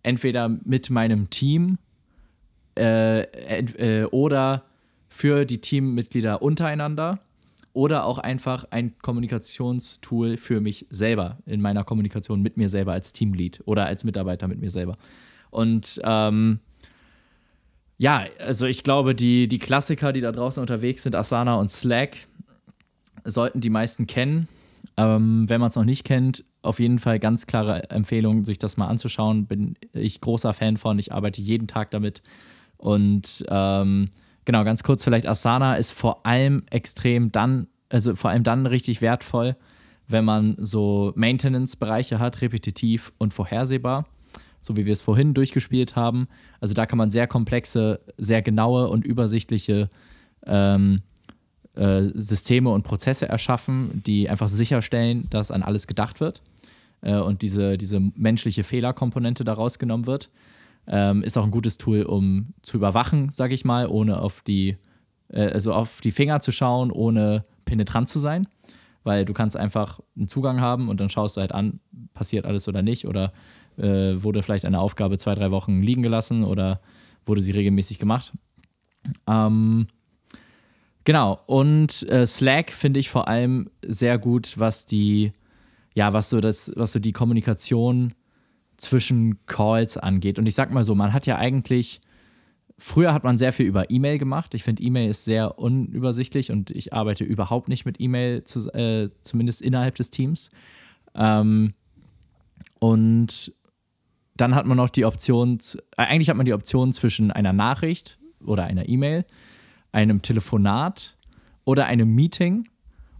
S3: Entweder mit meinem Team äh, äh, oder für die Teammitglieder untereinander oder auch einfach ein Kommunikationstool für mich selber in meiner Kommunikation mit mir selber als Teamlead oder als Mitarbeiter mit mir selber. Und ähm, ja, also ich glaube, die, die Klassiker, die da draußen unterwegs sind, Asana und Slack, sollten die meisten kennen. Ähm, wenn man es noch nicht kennt, auf jeden Fall ganz klare Empfehlung, sich das mal anzuschauen. Bin ich großer Fan von. Ich arbeite jeden Tag damit. Und ähm, genau, ganz kurz vielleicht, Asana ist vor allem extrem dann, also vor allem dann richtig wertvoll, wenn man so Maintenance-Bereiche hat, repetitiv und vorhersehbar so wie wir es vorhin durchgespielt haben. Also da kann man sehr komplexe, sehr genaue und übersichtliche ähm, äh, Systeme und Prozesse erschaffen, die einfach sicherstellen, dass an alles gedacht wird äh, und diese, diese menschliche Fehlerkomponente daraus genommen wird. Ähm, ist auch ein gutes Tool, um zu überwachen, sage ich mal, ohne auf die, äh, also auf die Finger zu schauen, ohne penetrant zu sein. Weil du kannst einfach einen Zugang haben und dann schaust du halt an, passiert alles oder nicht oder äh, wurde vielleicht eine Aufgabe zwei, drei Wochen liegen gelassen oder wurde sie regelmäßig gemacht. Ähm, genau, und äh, Slack finde ich vor allem sehr gut, was die, ja, was so das, was so die Kommunikation zwischen Calls angeht. Und ich sag mal so, man hat ja eigentlich, früher hat man sehr viel über E-Mail gemacht. Ich finde, E-Mail ist sehr unübersichtlich und ich arbeite überhaupt nicht mit E-Mail, zu, äh, zumindest innerhalb des Teams. Ähm, und dann hat man noch die Option, äh, eigentlich hat man die Option zwischen einer Nachricht oder einer E-Mail, einem Telefonat oder einem Meeting.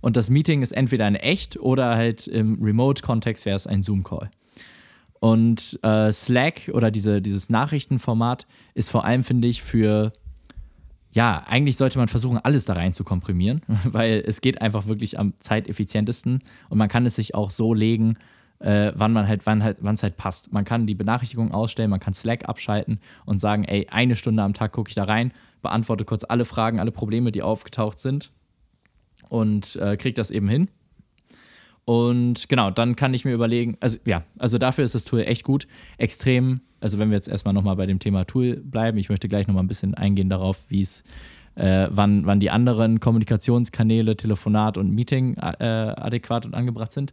S3: Und das Meeting ist entweder ein echt oder halt im Remote-Kontext wäre es ein Zoom-Call. Und äh, Slack oder diese, dieses Nachrichtenformat ist vor allem, finde ich, für, ja, eigentlich sollte man versuchen, alles da rein zu komprimieren, weil es geht einfach wirklich am zeiteffizientesten und man kann es sich auch so legen, äh, wann man halt, wann halt, wann es halt passt. Man kann die Benachrichtigung ausstellen, man kann Slack abschalten und sagen, ey, eine Stunde am Tag gucke ich da rein, beantworte kurz alle Fragen, alle Probleme, die aufgetaucht sind und äh, kriege das eben hin. Und genau, dann kann ich mir überlegen, also ja, also dafür ist das Tool echt gut. Extrem, also wenn wir jetzt erstmal nochmal bei dem Thema Tool bleiben, ich möchte gleich nochmal ein bisschen eingehen darauf, wie es, äh, wann, wann die anderen Kommunikationskanäle, Telefonat und Meeting äh, adäquat und angebracht sind.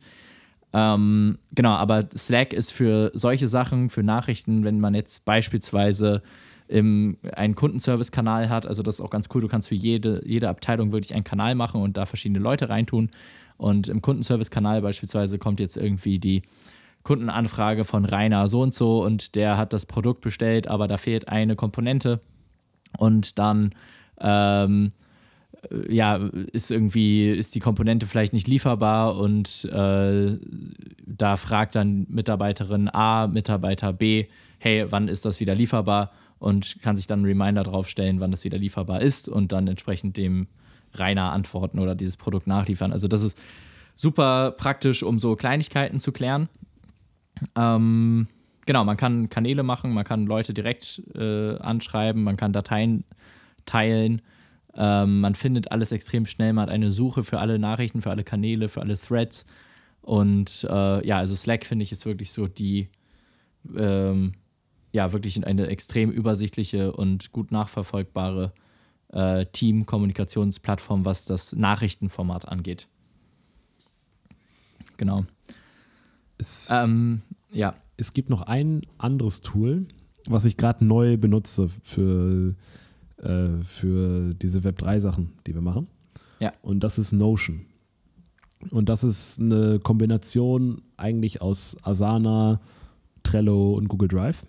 S3: Ähm, genau, aber Slack ist für solche Sachen, für Nachrichten, wenn man jetzt beispielsweise im, einen Kundenservice-Kanal hat, also das ist auch ganz cool, du kannst für jede, jede Abteilung wirklich einen Kanal machen und da verschiedene Leute reintun. Und im Kundenservice-Kanal beispielsweise kommt jetzt irgendwie die Kundenanfrage von Rainer so und so und der hat das Produkt bestellt, aber da fehlt eine Komponente. Und dann ähm, äh, ja, ist irgendwie, ist die Komponente vielleicht nicht lieferbar und äh, da fragt dann Mitarbeiterin A, Mitarbeiter B, hey, wann ist das wieder lieferbar? Und kann sich dann einen Reminder draufstellen, wann das wieder lieferbar ist und dann entsprechend dem Rainer antworten oder dieses Produkt nachliefern. Also das ist super praktisch, um so Kleinigkeiten zu klären. Ähm, genau, man kann Kanäle machen, man kann Leute direkt äh, anschreiben, man kann Dateien teilen. Ähm, man findet alles extrem schnell. Man hat eine Suche für alle Nachrichten, für alle Kanäle, für alle Threads. Und äh, ja, also Slack finde ich ist wirklich so die, ähm, ja, wirklich eine extrem übersichtliche und gut nachverfolgbare äh, Team-Kommunikationsplattform, was das Nachrichtenformat angeht. Genau.
S1: Es,
S3: Ähm, ja,
S1: es gibt noch ein anderes Tool, was ich gerade neu benutze für, äh, für diese Web3-Sachen, die wir machen.
S3: Ja.
S1: Und das ist Notion. Und das ist eine Kombination eigentlich aus Asana, Trello und Google Drive.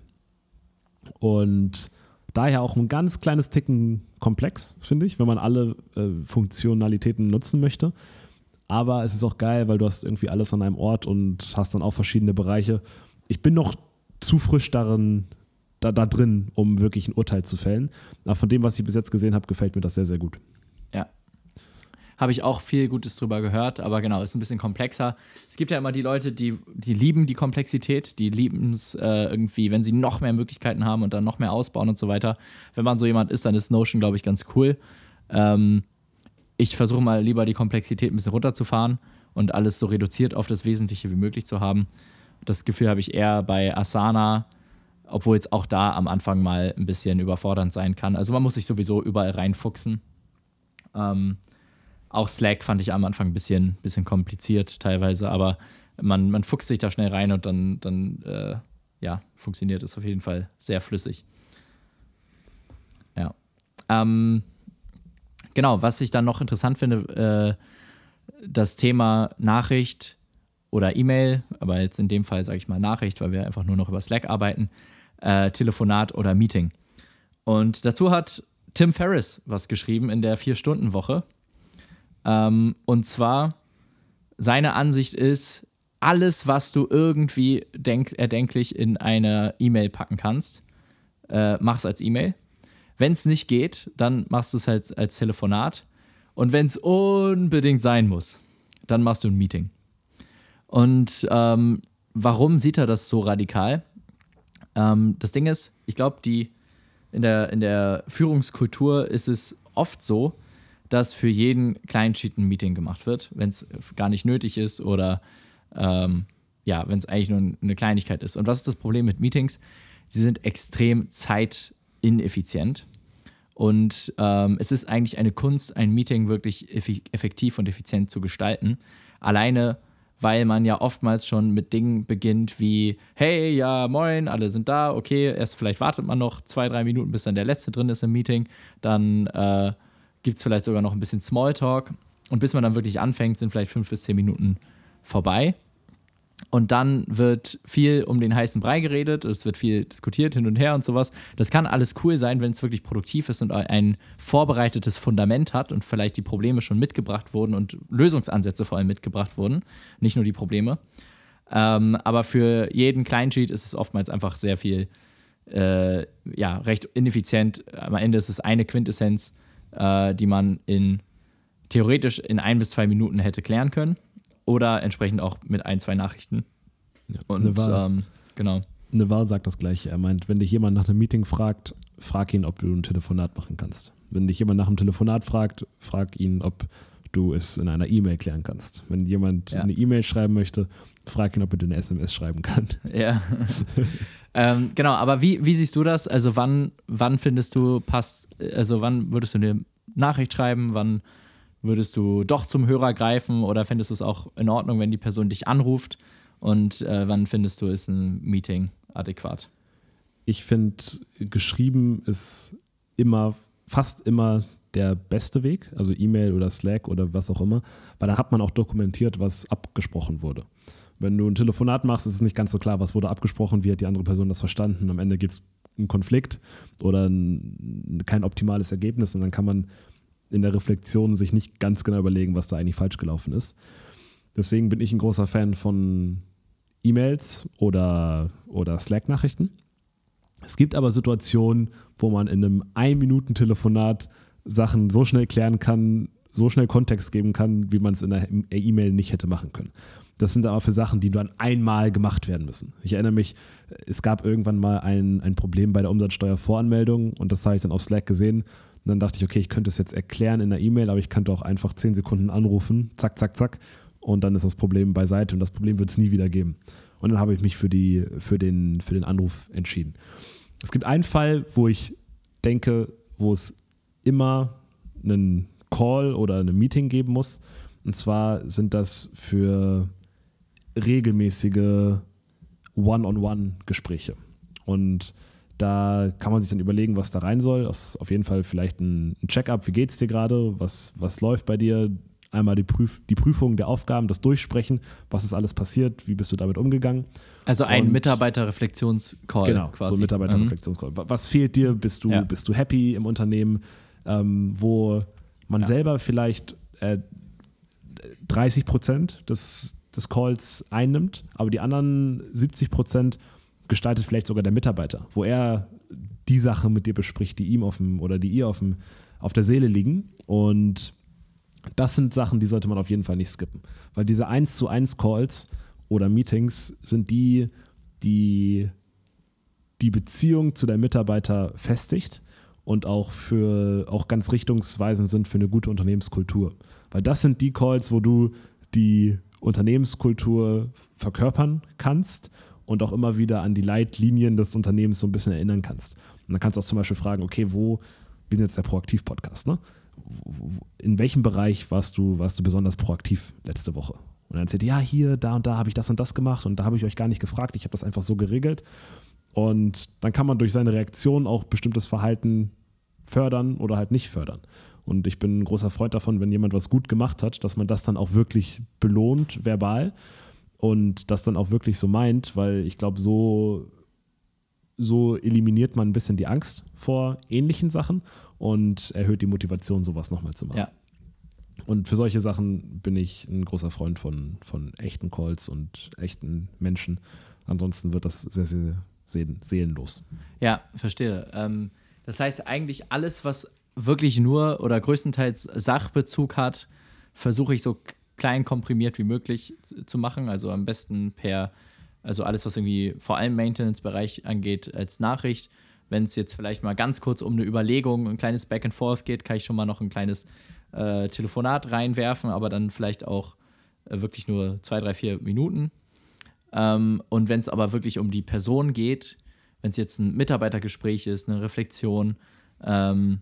S1: Und daher auch ein ganz kleines Ticken komplex, finde ich, wenn man alle äh, Funktionalitäten nutzen möchte. Aber es ist auch geil, weil du hast irgendwie alles an einem Ort und hast dann auch verschiedene Bereiche. Ich bin noch zu frisch darin, da, da drin, um wirklich ein Urteil zu fällen. Aber von dem, was ich bis jetzt gesehen habe, gefällt mir das sehr, sehr gut.
S3: Ja. Habe ich auch viel Gutes drüber gehört, aber genau, ist ein bisschen komplexer. Es gibt ja immer die Leute, die, die lieben die Komplexität, die lieben es äh, irgendwie, wenn sie noch mehr Möglichkeiten haben und dann noch mehr ausbauen und so weiter. Wenn man so jemand ist, dann ist Notion, glaube ich, ganz cool. Ähm, ich versuche mal lieber die Komplexität ein bisschen runterzufahren und alles so reduziert auf das Wesentliche wie möglich zu haben. Das Gefühl habe ich eher bei Asana, obwohl es auch da am Anfang mal ein bisschen überfordernd sein kann. Also man muss sich sowieso überall reinfuchsen. Ähm, auch Slack fand ich am Anfang ein bisschen, bisschen kompliziert teilweise, aber man, man fuchst sich da schnell rein und dann, dann äh, ja, funktioniert es auf jeden Fall sehr flüssig. Ja. Ähm, genau, was ich dann noch interessant finde, äh, das Thema Nachricht oder E-Mail, aber jetzt in dem Fall sage ich mal Nachricht, weil wir einfach nur noch über Slack arbeiten, äh, Telefonat oder Meeting. Und dazu hat Tim Ferriss was geschrieben in der Vier-Stunden-Woche. Ähm, und zwar, seine Ansicht ist, alles, was du irgendwie denk erdenklich in eine E-Mail packen kannst, äh, mach es als E-Mail. Wenn es nicht geht, dann machst du es halt als Telefonat. Und wenn es unbedingt sein muss, dann machst du ein Meeting. Und ähm, warum sieht er das so radikal? Ähm, das Ding ist, ich glaube, die in der, in der Führungskultur ist es oft so, dass für jeden Kleinsheet ein Meeting gemacht wird, wenn es gar nicht nötig ist oder ähm, ja, wenn es eigentlich nur eine Kleinigkeit ist. Und was ist das Problem mit Meetings? Sie sind extrem zeitineffizient. Und ähm, es ist eigentlich eine Kunst, ein Meeting wirklich effektiv und effizient zu gestalten. Alleine, weil man ja oftmals schon mit Dingen beginnt wie, hey, ja, moin, alle sind da, okay, erst vielleicht wartet man noch zwei, drei Minuten, bis dann der Letzte drin ist im Meeting. Dann äh, gibt es vielleicht sogar noch ein bisschen Smalltalk. Und bis man dann wirklich anfängt, sind vielleicht fünf bis zehn Minuten vorbei. Und dann wird viel um den heißen Brei geredet, es wird viel diskutiert hin und her und sowas. Das kann alles cool sein, wenn es wirklich produktiv ist und ein vorbereitetes Fundament hat und vielleicht die Probleme schon mitgebracht wurden und Lösungsansätze vor allem mitgebracht wurden, nicht nur die Probleme. Ähm, aber für jeden Kleinsheet ist es oftmals einfach sehr viel, äh, ja, recht ineffizient. Am Ende ist es eine Quintessenz, äh, die man in theoretisch in ein bis zwei Minuten hätte klären können oder entsprechend auch mit ein, zwei Nachrichten.
S1: Ja,
S3: Und
S1: Naval,
S3: ähm, genau.
S1: Naval sagt das gleiche. Er meint, wenn dich jemand nach einem Meeting fragt, frag ihn, ob du ein Telefonat machen kannst. Wenn dich jemand nach einem Telefonat fragt, frag ihn, ob du es in einer E-Mail klären kannst. Wenn jemand
S3: Ja.
S1: eine E-Mail schreiben möchte, frag ihn, ob er dir eine SMS schreiben kann.
S3: Ja. ähm, genau, aber wie, wie siehst du das? Also wann, wann findest du passt, also wann würdest du eine Nachricht schreiben, wann würdest du doch zum Hörer greifen oder findest du es auch in Ordnung, wenn die Person dich anruft und äh, wann findest du ist ein Meeting adäquat?
S1: Ich finde, geschrieben ist immer, fast immer der beste Weg, also E-Mail oder Slack oder was auch immer, weil da hat man auch dokumentiert, was abgesprochen wurde. Wenn du ein Telefonat machst, ist es nicht ganz so klar, was wurde abgesprochen, wie hat die andere Person das verstanden. Am Ende gibt es einen Konflikt oder ein, kein optimales Ergebnis und dann kann man in der Reflexion sich nicht ganz genau überlegen, was da eigentlich falsch gelaufen ist. Deswegen bin ich ein großer Fan von E-Mails oder, oder Slack-Nachrichten. Es gibt aber Situationen, wo man in einem Ein-Minuten-Telefonat Sachen so schnell klären kann so schnell Kontext geben kann, wie man es in der E-Mail nicht hätte machen können. Das sind aber für Sachen, die dann einmal gemacht werden müssen. Ich erinnere mich, es gab irgendwann mal ein, ein Problem bei der Umsatzsteuervoranmeldung und das habe ich dann auf Slack gesehen. Und dann dachte ich, okay, ich könnte es jetzt erklären in der E-Mail, aber ich könnte auch einfach zehn Sekunden anrufen, zack, zack, zack, und dann ist das Problem beiseite und das Problem wird es nie wieder geben. Und dann habe ich mich für, die, für, den, für den Anruf entschieden. Es gibt einen Fall, wo ich denke, wo es immer einen Call oder ein Meeting geben muss. Und zwar sind das für regelmäßige One-on-One-Gespräche. Und da kann man sich dann überlegen, was da rein soll. Das ist auf jeden Fall vielleicht ein, Check-up, wie geht es dir gerade, was, was läuft bei dir, einmal die, Prüf die Prüfung der Aufgaben, das Durchsprechen, was ist alles passiert, wie bist du damit umgegangen.
S3: Also ein Mitarbeiterreflexionscall.
S1: Genau, quasi. so ein Mitarbeiterreflexionscall. Mhm. Was fehlt dir? Bist du, ja. bist du happy im Unternehmen? Ähm, wo man ja. selber vielleicht äh, 30 Prozent des, des Calls einnimmt, aber die anderen 70 Prozent gestaltet vielleicht sogar der Mitarbeiter, wo er die Sache mit dir bespricht, die ihm auf dem oder die ihr auf, dem, auf der Seele liegen. Und das sind Sachen, die sollte man auf jeden Fall nicht skippen. Weil diese 1 zu 1 Calls oder Meetings sind die, die die Beziehung zu der Mitarbeiter festigt und auch für auch ganz richtungsweisend sind für eine gute Unternehmenskultur. Weil das sind die Calls, wo du die Unternehmenskultur verkörpern kannst und auch immer wieder an die Leitlinien des Unternehmens so ein bisschen erinnern kannst. Und dann kannst du auch zum Beispiel fragen, okay, wo, wir sind jetzt der Proaktiv-Podcast, ne? in welchem Bereich warst du, warst du besonders proaktiv letzte Woche? Und dann erzählt, ja, hier, da und da habe ich das und das gemacht und da habe ich euch gar nicht gefragt, ich habe das einfach so geregelt. Und dann kann man durch seine Reaktion auch bestimmtes Verhalten fördern oder halt nicht fördern. Und ich bin ein großer Freund davon, wenn jemand was gut gemacht hat, dass man das dann auch wirklich belohnt, verbal und das dann auch wirklich so meint, weil ich glaube, so, so eliminiert man ein bisschen die Angst vor ähnlichen Sachen und erhöht die Motivation, sowas nochmal zu machen. Ja. Und für solche Sachen bin ich ein großer Freund von, von echten Calls und echten Menschen. Ansonsten wird das sehr, sehr seelenlos.
S3: Ja, verstehe. Ähm, das heißt eigentlich alles, was wirklich nur oder größtenteils Sachbezug hat, versuche ich so klein komprimiert wie möglich zu machen. Also am besten per, also alles, was irgendwie vor allem Maintenance-Bereich angeht, als Nachricht wenn es jetzt vielleicht mal ganz kurz um eine Überlegung, ein kleines Back and Forth geht, kann ich schon mal noch ein kleines äh, Telefonat reinwerfen, aber dann vielleicht auch äh, wirklich nur zwei, drei, vier Minuten. Ähm, und wenn es aber wirklich um die Person geht, wenn es jetzt ein Mitarbeitergespräch ist, eine Reflexion ähm,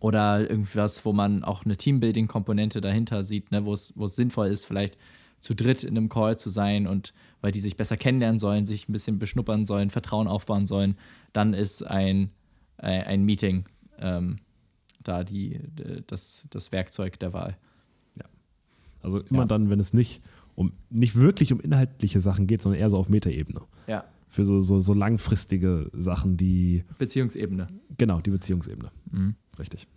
S3: oder irgendwas, wo man auch eine Teambuilding-Komponente dahinter sieht, ne, wo es sinnvoll ist, vielleicht zu dritt in einem Call zu sein und weil die sich besser kennenlernen sollen, sich ein bisschen beschnuppern sollen, Vertrauen aufbauen sollen, dann ist ein, äh, ein Meeting ähm, da die, das, das Werkzeug der Wahl.
S1: Ja. Also immer ja. dann, wenn es nicht um nicht wirklich um inhaltliche Sachen geht, sondern eher so auf Metaebene.
S3: Ja.
S1: Für so, so, so langfristige Sachen, die.
S3: Beziehungsebene.
S1: Genau, die Beziehungsebene. Mhm. Richtig.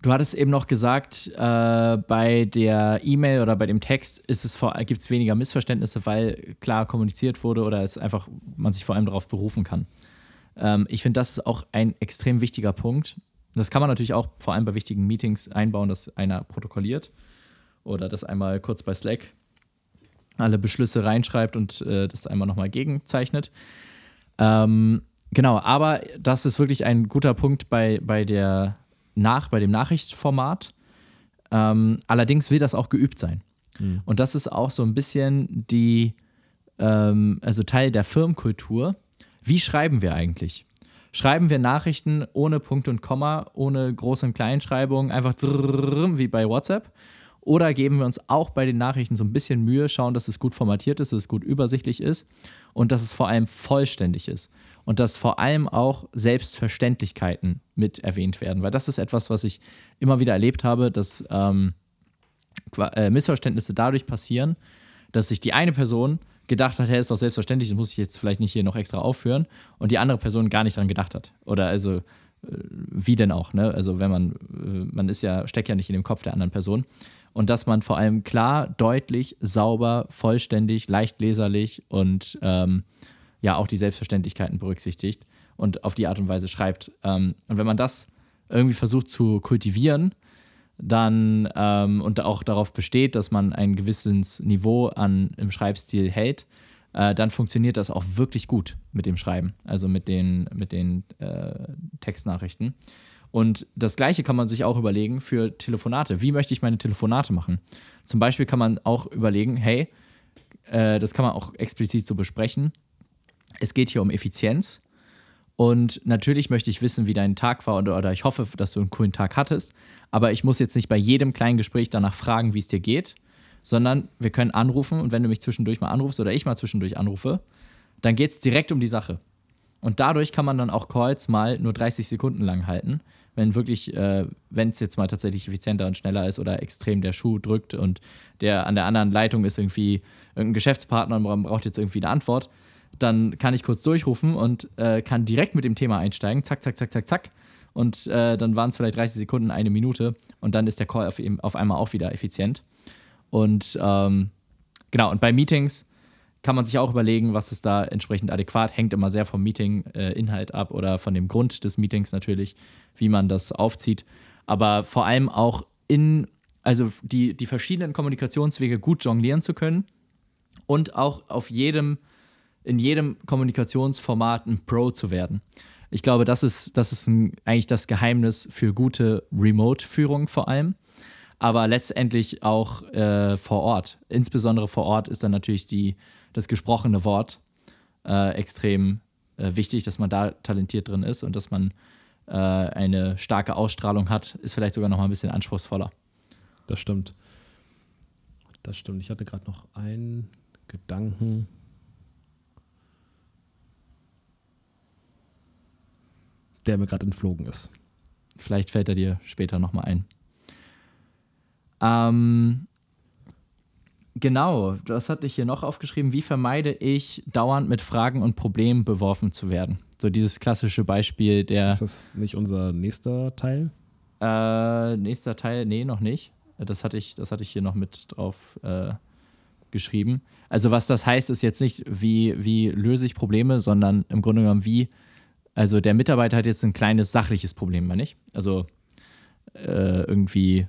S3: Du hattest eben noch gesagt, äh, bei der E-Mail oder bei dem Text gibt es weniger Missverständnisse, weil klar kommuniziert wurde oder es einfach man sich vor allem darauf berufen kann. Ähm, ich finde, das ist auch ein extrem wichtiger Punkt. Das kann man natürlich auch vor allem bei wichtigen Meetings einbauen, dass einer protokolliert oder das einmal kurz bei Slack alle Beschlüsse reinschreibt und äh, das einmal nochmal gegenzeichnet. Ähm, genau, aber das ist wirklich ein guter Punkt bei, bei der nach bei dem Nachrichtenformat. Ähm, allerdings will das auch geübt sein. Mhm. Und das ist auch so ein bisschen die, ähm, also Teil der Firmenkultur. Wie schreiben wir eigentlich? Schreiben wir Nachrichten ohne Punkt und Komma, ohne Groß- und Kleinschreibung, einfach wie bei WhatsApp? Oder geben wir uns auch bei den Nachrichten so ein bisschen Mühe, schauen, dass es gut formatiert ist, dass es gut übersichtlich ist und dass es vor allem vollständig ist und dass vor allem auch Selbstverständlichkeiten mit erwähnt werden. Weil das ist etwas, was ich immer wieder erlebt habe, dass ähm, äh, Missverständnisse dadurch passieren, dass sich die eine Person gedacht hat, hey, ist doch selbstverständlich, das muss ich jetzt vielleicht nicht hier noch extra aufführen und die andere Person gar nicht daran gedacht hat. Oder also, äh, wie denn auch, ne? Also wenn man, äh, man ist ja, steckt ja nicht in dem Kopf der anderen Person. Und dass man vor allem klar, deutlich, sauber, vollständig, leicht leserlich und ähm, ja auch die Selbstverständlichkeiten berücksichtigt und auf die Art und Weise schreibt. Ähm, und wenn man das irgendwie versucht zu kultivieren, dann ähm, und auch darauf besteht, dass man ein gewisses Niveau an im Schreibstil hält, äh, dann funktioniert das auch wirklich gut mit dem Schreiben, also mit den, mit den äh, Textnachrichten. Und das Gleiche kann man sich auch überlegen für Telefonate. Wie möchte ich meine Telefonate machen? Zum Beispiel kann man auch überlegen, hey, äh, das kann man auch explizit so besprechen. Es geht hier um Effizienz. Und natürlich möchte ich wissen, wie dein Tag war oder, oder ich hoffe, dass du einen coolen Tag hattest. Aber ich muss jetzt nicht bei jedem kleinen Gespräch danach fragen, wie es dir geht, sondern wir können anrufen und wenn du mich zwischendurch mal anrufst oder ich mal zwischendurch anrufe, dann geht es direkt um die Sache. Und dadurch kann man dann auch Calls mal nur 30 Sekunden lang halten wenn wirklich, äh, wenn es jetzt mal tatsächlich effizienter und schneller ist oder extrem der Schuh drückt und der an der anderen Leitung ist irgendwie irgendein Geschäftspartner und man braucht jetzt irgendwie eine Antwort, dann kann ich kurz durchrufen und äh, kann direkt mit dem Thema einsteigen. Zack, zack, zack, zack, zack. Und äh, dann waren es vielleicht 30 Sekunden, eine Minute und dann ist der Call auf, auf einmal auch wieder effizient. Und ähm, genau, und bei Meetings kann man sich auch überlegen, was ist da entsprechend adäquat. Hängt immer sehr vom Meeting-Inhalt äh, ab oder von dem Grund des Meetings natürlich, wie man das aufzieht. Aber vor allem auch in, also die, die verschiedenen Kommunikationswege gut jonglieren zu können und auch auf jedem, in jedem Kommunikationsformat ein Pro zu werden. Ich glaube, das ist, das ist ein, eigentlich das Geheimnis für gute Remote-Führung vor allem aber letztendlich auch äh, vor Ort. Insbesondere vor Ort ist dann natürlich die, das gesprochene Wort äh, extrem äh, wichtig, dass man da talentiert drin ist und dass man äh, eine starke Ausstrahlung hat, ist vielleicht sogar noch mal ein bisschen anspruchsvoller.
S1: Das stimmt. Das stimmt. Ich hatte gerade noch einen Gedanken. Der mir gerade entflogen ist.
S3: Vielleicht fällt er dir später nochmal ein. Ähm, Genau, das hatte ich hier noch aufgeschrieben. Wie vermeide ich, dauernd mit Fragen und Problemen beworfen zu werden? So dieses klassische Beispiel der.
S1: Ist das nicht unser nächster Teil?
S3: Äh, nächster Teil, nee, noch nicht. Das hatte ich, das hatte ich hier noch mit drauf äh, geschrieben. Also, was das heißt, ist jetzt nicht, wie, wie löse ich Probleme, sondern im Grunde genommen, wie. Also, der Mitarbeiter hat jetzt ein kleines sachliches Problem, meine ich. Also, äh, irgendwie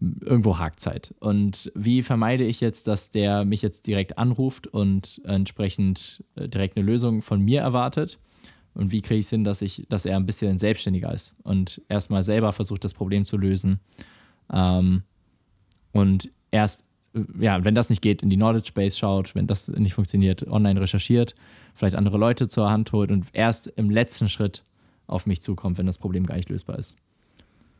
S3: irgendwo hakt Zeit. Und wie vermeide ich jetzt, dass der mich jetzt direkt anruft und entsprechend äh, direkt eine Lösung von mir erwartet? Und wie kriege ich es hin, dass ich, dass er ein bisschen selbstständiger ist und erstmal selber versucht, das Problem zu lösen. Ähm, und erst, äh, ja, wenn das nicht geht, in die Knowledge Base schaut, wenn das nicht funktioniert, online recherchiert, vielleicht andere Leute zur Hand holt und erst im letzten Schritt auf mich zukommt, wenn das Problem gar nicht lösbar ist.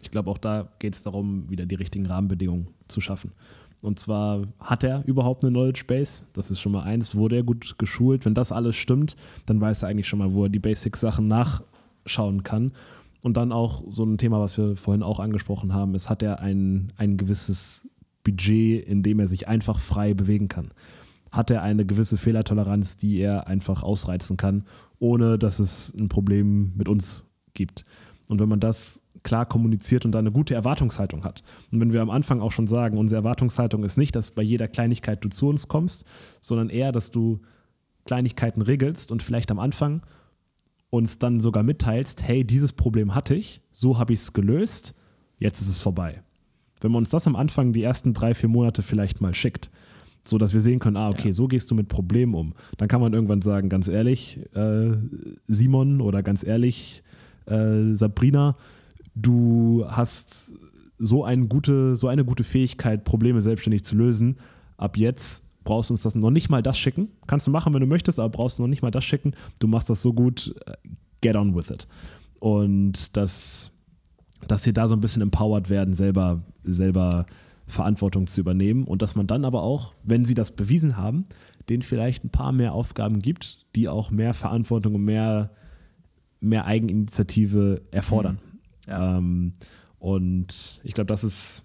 S1: Ich glaube, auch da geht es darum, wieder die richtigen Rahmenbedingungen zu schaffen. Und zwar hat er überhaupt eine Knowledge Base. Das ist schon mal eins. Wurde er gut geschult? Wenn das alles stimmt, dann weiß er eigentlich schon mal, wo er die Basic-Sachen nachschauen kann. Und dann auch so ein Thema, was wir vorhin auch angesprochen haben, ist, hat er ein, ein gewisses Budget, in dem er sich einfach frei bewegen kann. Hat er eine gewisse Fehlertoleranz, die er einfach ausreizen kann, ohne dass es ein Problem mit uns gibt. Und wenn man das klar kommuniziert und da eine gute Erwartungshaltung hat. Und wenn wir am Anfang auch schon sagen, unsere Erwartungshaltung ist nicht, dass bei jeder Kleinigkeit du zu uns kommst, sondern eher, dass du Kleinigkeiten regelst und vielleicht am Anfang uns dann sogar mitteilst, hey, dieses Problem hatte ich, so habe ich es gelöst, jetzt ist es vorbei. Wenn man uns das am Anfang die ersten drei, vier Monate vielleicht mal schickt, so dass wir sehen können, ah, okay, ja. so gehst du mit Problemen um. Dann kann man irgendwann sagen, ganz ehrlich, äh, Simon oder ganz ehrlich, äh, Sabrina, du hast so eine, gute, so eine gute Fähigkeit, Probleme selbstständig zu lösen. Ab jetzt brauchst du uns das noch nicht mal das schicken. Kannst du machen, wenn du möchtest, aber brauchst du noch nicht mal das schicken. Du machst das so gut, äh, get on with it. Und dass, dass sie da so ein bisschen empowered werden, selber, selber Verantwortung zu übernehmen und dass man dann aber auch, wenn sie das bewiesen haben, denen vielleicht ein paar mehr Aufgaben gibt, die auch mehr Verantwortung und mehr, mehr Eigeninitiative erfordern. Ja. Ähm, und ich glaube, das ist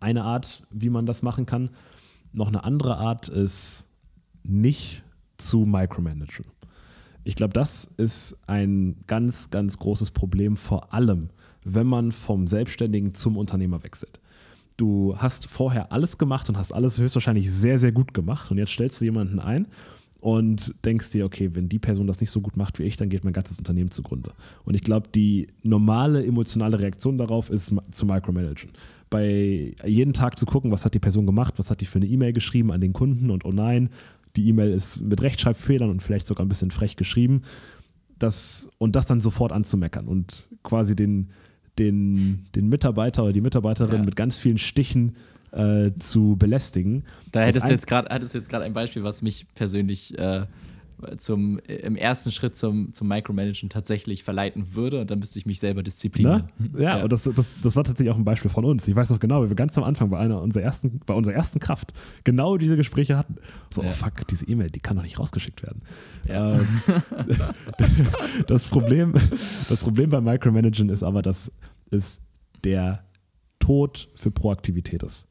S1: eine Art, wie man das machen kann. Noch eine andere Art ist nicht zu micromanagen. Ich glaube, das ist ein ganz, ganz großes Problem, vor allem, wenn man vom Selbstständigen zum Unternehmer wechselt. Du hast vorher alles gemacht und hast alles höchstwahrscheinlich sehr, sehr gut gemacht und jetzt stellst du jemanden ein und denkst dir, okay, wenn die Person das nicht so gut macht wie ich, dann geht mein ganzes Unternehmen zugrunde. Und ich glaube, die normale emotionale Reaktion darauf ist zu micromanagen. Bei jeden Tag zu gucken, was hat die Person gemacht, was hat die für eine E-Mail geschrieben an den Kunden und oh nein, die E-Mail ist mit Rechtschreibfehlern und vielleicht sogar ein bisschen frech geschrieben. Das, und das dann sofort anzumeckern und quasi den, den, den Mitarbeiter oder die Mitarbeiterin ja. mit ganz vielen Stichen äh, zu belästigen.
S3: Da hättest du jetzt gerade jetzt gerade ein Beispiel, was mich persönlich äh, zum, im ersten Schritt zum, zum Micromanagen tatsächlich verleiten würde und dann müsste ich mich selber disziplinieren.
S1: Ja, ja, und das, das, das war tatsächlich auch ein Beispiel von uns. Ich weiß noch genau, wie wir ganz am Anfang bei einer unserer ersten, bei unserer ersten Kraft genau diese Gespräche hatten. So, ja. oh fuck, diese E-Mail, die kann doch nicht rausgeschickt werden. Ja. Ähm, das, Problem, das Problem beim Micromanagen ist aber, dass es der Tod für Proaktivität ist.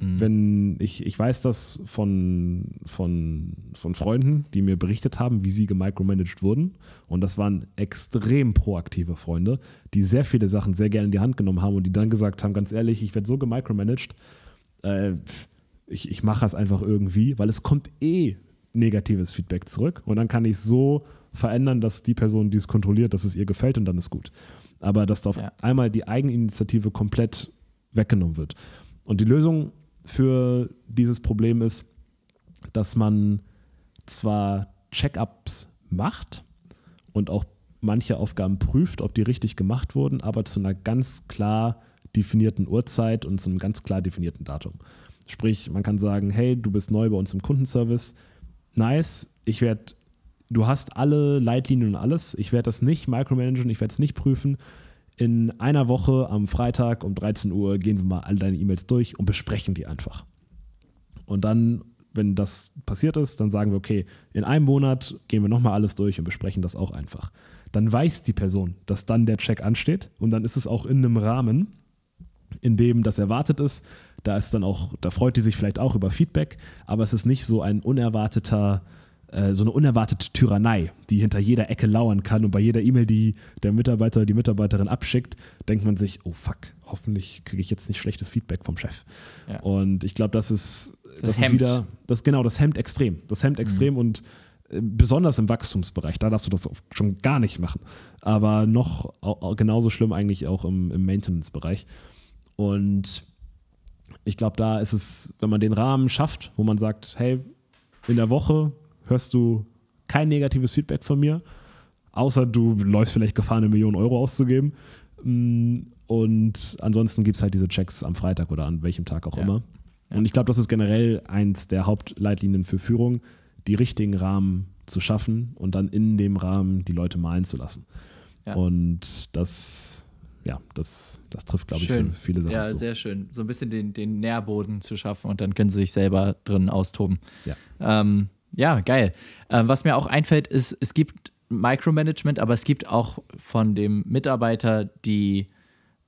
S1: Mhm. Wenn ich, ich weiß das von, von, von Freunden, die mir berichtet haben, wie sie gemicromanagt wurden. Und das waren extrem proaktive Freunde, die sehr viele Sachen sehr gerne in die Hand genommen haben und die dann gesagt haben, ganz ehrlich, ich werde so gemicromanagt, äh, ich, ich mache es einfach irgendwie, weil es kommt eh negatives Feedback zurück. Und dann kann ich so verändern, dass die Person, die es kontrolliert, dass es ihr gefällt und dann ist gut. Aber dass da auf ja. einmal die Eigeninitiative komplett weggenommen wird. Und die Lösung für dieses Problem ist, dass man zwar Check-ups macht und auch manche Aufgaben prüft, ob die richtig gemacht wurden, aber zu einer ganz klar definierten Uhrzeit und zu einem ganz klar definierten Datum. Sprich, man kann sagen, hey, du bist neu bei uns im Kundenservice, nice, ich werde, du hast alle Leitlinien und alles, ich werde das nicht micromanagen, ich werde es nicht prüfen, in einer Woche am Freitag um 13 Uhr gehen wir mal all deine E-Mails durch und besprechen die einfach. Und dann, wenn das passiert ist, dann sagen wir, okay, in einem Monat gehen wir nochmal alles durch und besprechen das auch einfach. Dann weiß die Person, dass dann der Check ansteht und dann ist es auch in einem Rahmen, in dem das erwartet ist. Da ist dann auch, da freut die sich vielleicht auch über Feedback, aber es ist nicht so ein unerwarteter so eine unerwartete Tyrannei, die hinter jeder Ecke lauern kann. Und bei jeder E-Mail, die der Mitarbeiter oder die Mitarbeiterin abschickt, denkt man sich, oh fuck, hoffentlich kriege ich jetzt nicht schlechtes Feedback vom Chef. Ja. Und ich glaube, das ist, das, das ist wieder, das genau, das hemmt extrem. Das hemmt extrem mhm. und äh, besonders im Wachstumsbereich, da darfst du das schon gar nicht machen. Aber noch genauso schlimm eigentlich auch im, im Maintenance-Bereich. Und ich glaube, da ist es, wenn man den Rahmen schafft, wo man sagt, hey, in der Woche hörst du kein negatives Feedback von mir, außer du läufst vielleicht Gefahr, eine Million Euro auszugeben. Mm, und ansonsten gibt es halt diese Checks am Freitag oder an welchem Tag auch ja. immer. Und ich glaube, das ist generell eins der Hauptleitlinien für Führung, die richtigen Rahmen zu schaffen und dann in dem Rahmen die Leute malen zu lassen. Ja. Und das, ja, das, das trifft, glaube ich, für viele Sachen
S3: ja, zu. Ja, sehr schön. So ein bisschen den, den Nährboden zu schaffen und dann können sie sich selber drin austoben. Ja. Ähm, ja, geil. Äh, was mir auch einfällt, ist, es gibt Micromanagement, aber es gibt auch von dem Mitarbeiter die,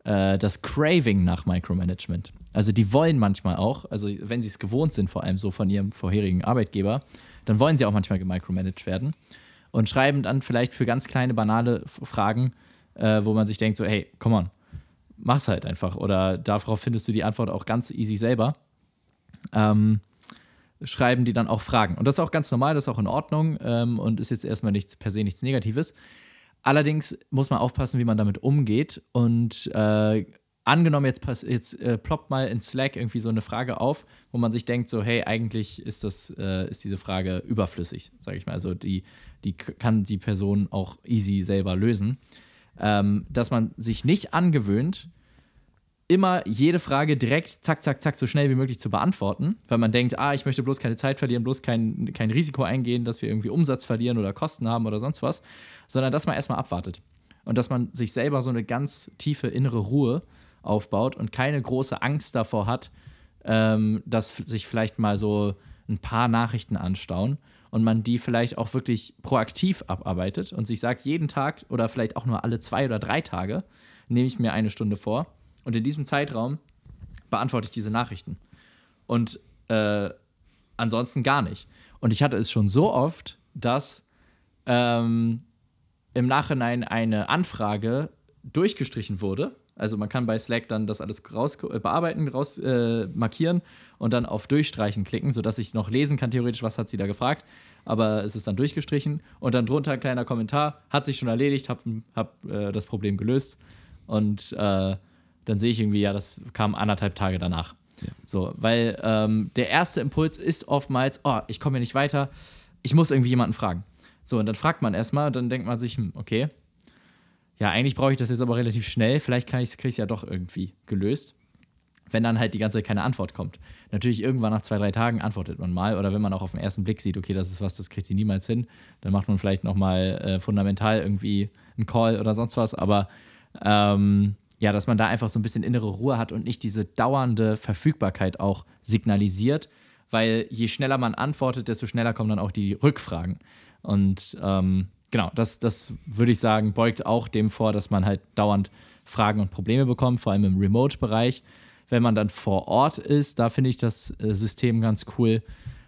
S3: äh, das Craving nach Micromanagement. Also die wollen manchmal auch, also wenn sie es gewohnt sind, vor allem so von ihrem vorherigen Arbeitgeber, dann wollen sie auch manchmal gemicromanaged werden und schreiben dann vielleicht für ganz kleine, banale Fragen, äh, wo man sich denkt, so, hey, come on, mach's halt einfach. Oder darauf findest du die Antwort auch ganz easy selber. Ähm, schreiben die dann auch Fragen. Und das ist auch ganz normal, das ist auch in Ordnung ähm, und ist jetzt erstmal nichts per se nichts Negatives. Allerdings muss man aufpassen, wie man damit umgeht. Und äh, angenommen, jetzt, jetzt äh, ploppt mal in Slack irgendwie so eine Frage auf, wo man sich denkt, so, hey, eigentlich ist das, äh, ist diese Frage überflüssig, sage ich mal. Also die, die kann die Person auch easy selber lösen. Ähm, dass man sich nicht angewöhnt, immer jede Frage direkt, zack, zack, zack, so schnell wie möglich zu beantworten, weil man denkt, ah, ich möchte bloß keine Zeit verlieren, bloß kein, kein Risiko eingehen, dass wir irgendwie Umsatz verlieren oder Kosten haben oder sonst was, sondern dass man erstmal abwartet und dass man sich selber so eine ganz tiefe innere Ruhe aufbaut und keine große Angst davor hat, ähm, dass sich vielleicht mal so ein paar Nachrichten anstauen und man die vielleicht auch wirklich proaktiv abarbeitet und sich sagt, jeden Tag oder vielleicht auch nur alle zwei oder drei Tage nehme ich mir eine Stunde vor und in diesem Zeitraum beantworte ich diese Nachrichten. Und äh, ansonsten gar nicht. Und ich hatte es schon so oft, dass ähm, im Nachhinein eine Anfrage durchgestrichen wurde, Also man kann bei Slack dann das alles raus, äh, bearbeiten, raus äh, markieren und dann auf Durchstreichen klicken, sodass ich noch lesen kann, theoretisch, was hat sie da gefragt. Aber es ist dann durchgestrichen und dann drunter ein kleiner Kommentar, hat sich schon erledigt, hab, hab äh, das Problem gelöst. Und äh, dann sehe ich irgendwie, ja, das kam anderthalb Tage danach. Ja. So, weil ähm, der erste Impuls ist oftmals, oh, ich komme hier nicht weiter, ich muss irgendwie jemanden fragen. So, und dann fragt man erstmal und dann denkt man sich, hm, okay, ja, eigentlich brauche ich das jetzt aber relativ schnell, vielleicht kriege ich es ja doch irgendwie gelöst. Wenn dann halt die ganze Zeit keine Antwort kommt. Natürlich irgendwann nach zwei, drei Tagen antwortet man mal. Oder wenn man auch auf den ersten Blick sieht, okay, das ist was, das kriegt sie niemals hin, dann macht man vielleicht nochmal äh, fundamental irgendwie einen Call oder sonst was. Aber ähm, ja, dass man da einfach so ein bisschen innere Ruhe hat und nicht diese dauernde Verfügbarkeit auch signalisiert, weil je schneller man antwortet, desto schneller kommen dann auch die Rückfragen. Und ähm, genau, das, das würde ich sagen, beugt auch dem vor, dass man halt dauernd Fragen und Probleme bekommt, vor allem im Remote-Bereich. Wenn man dann vor Ort ist, da finde ich das äh, System ganz cool,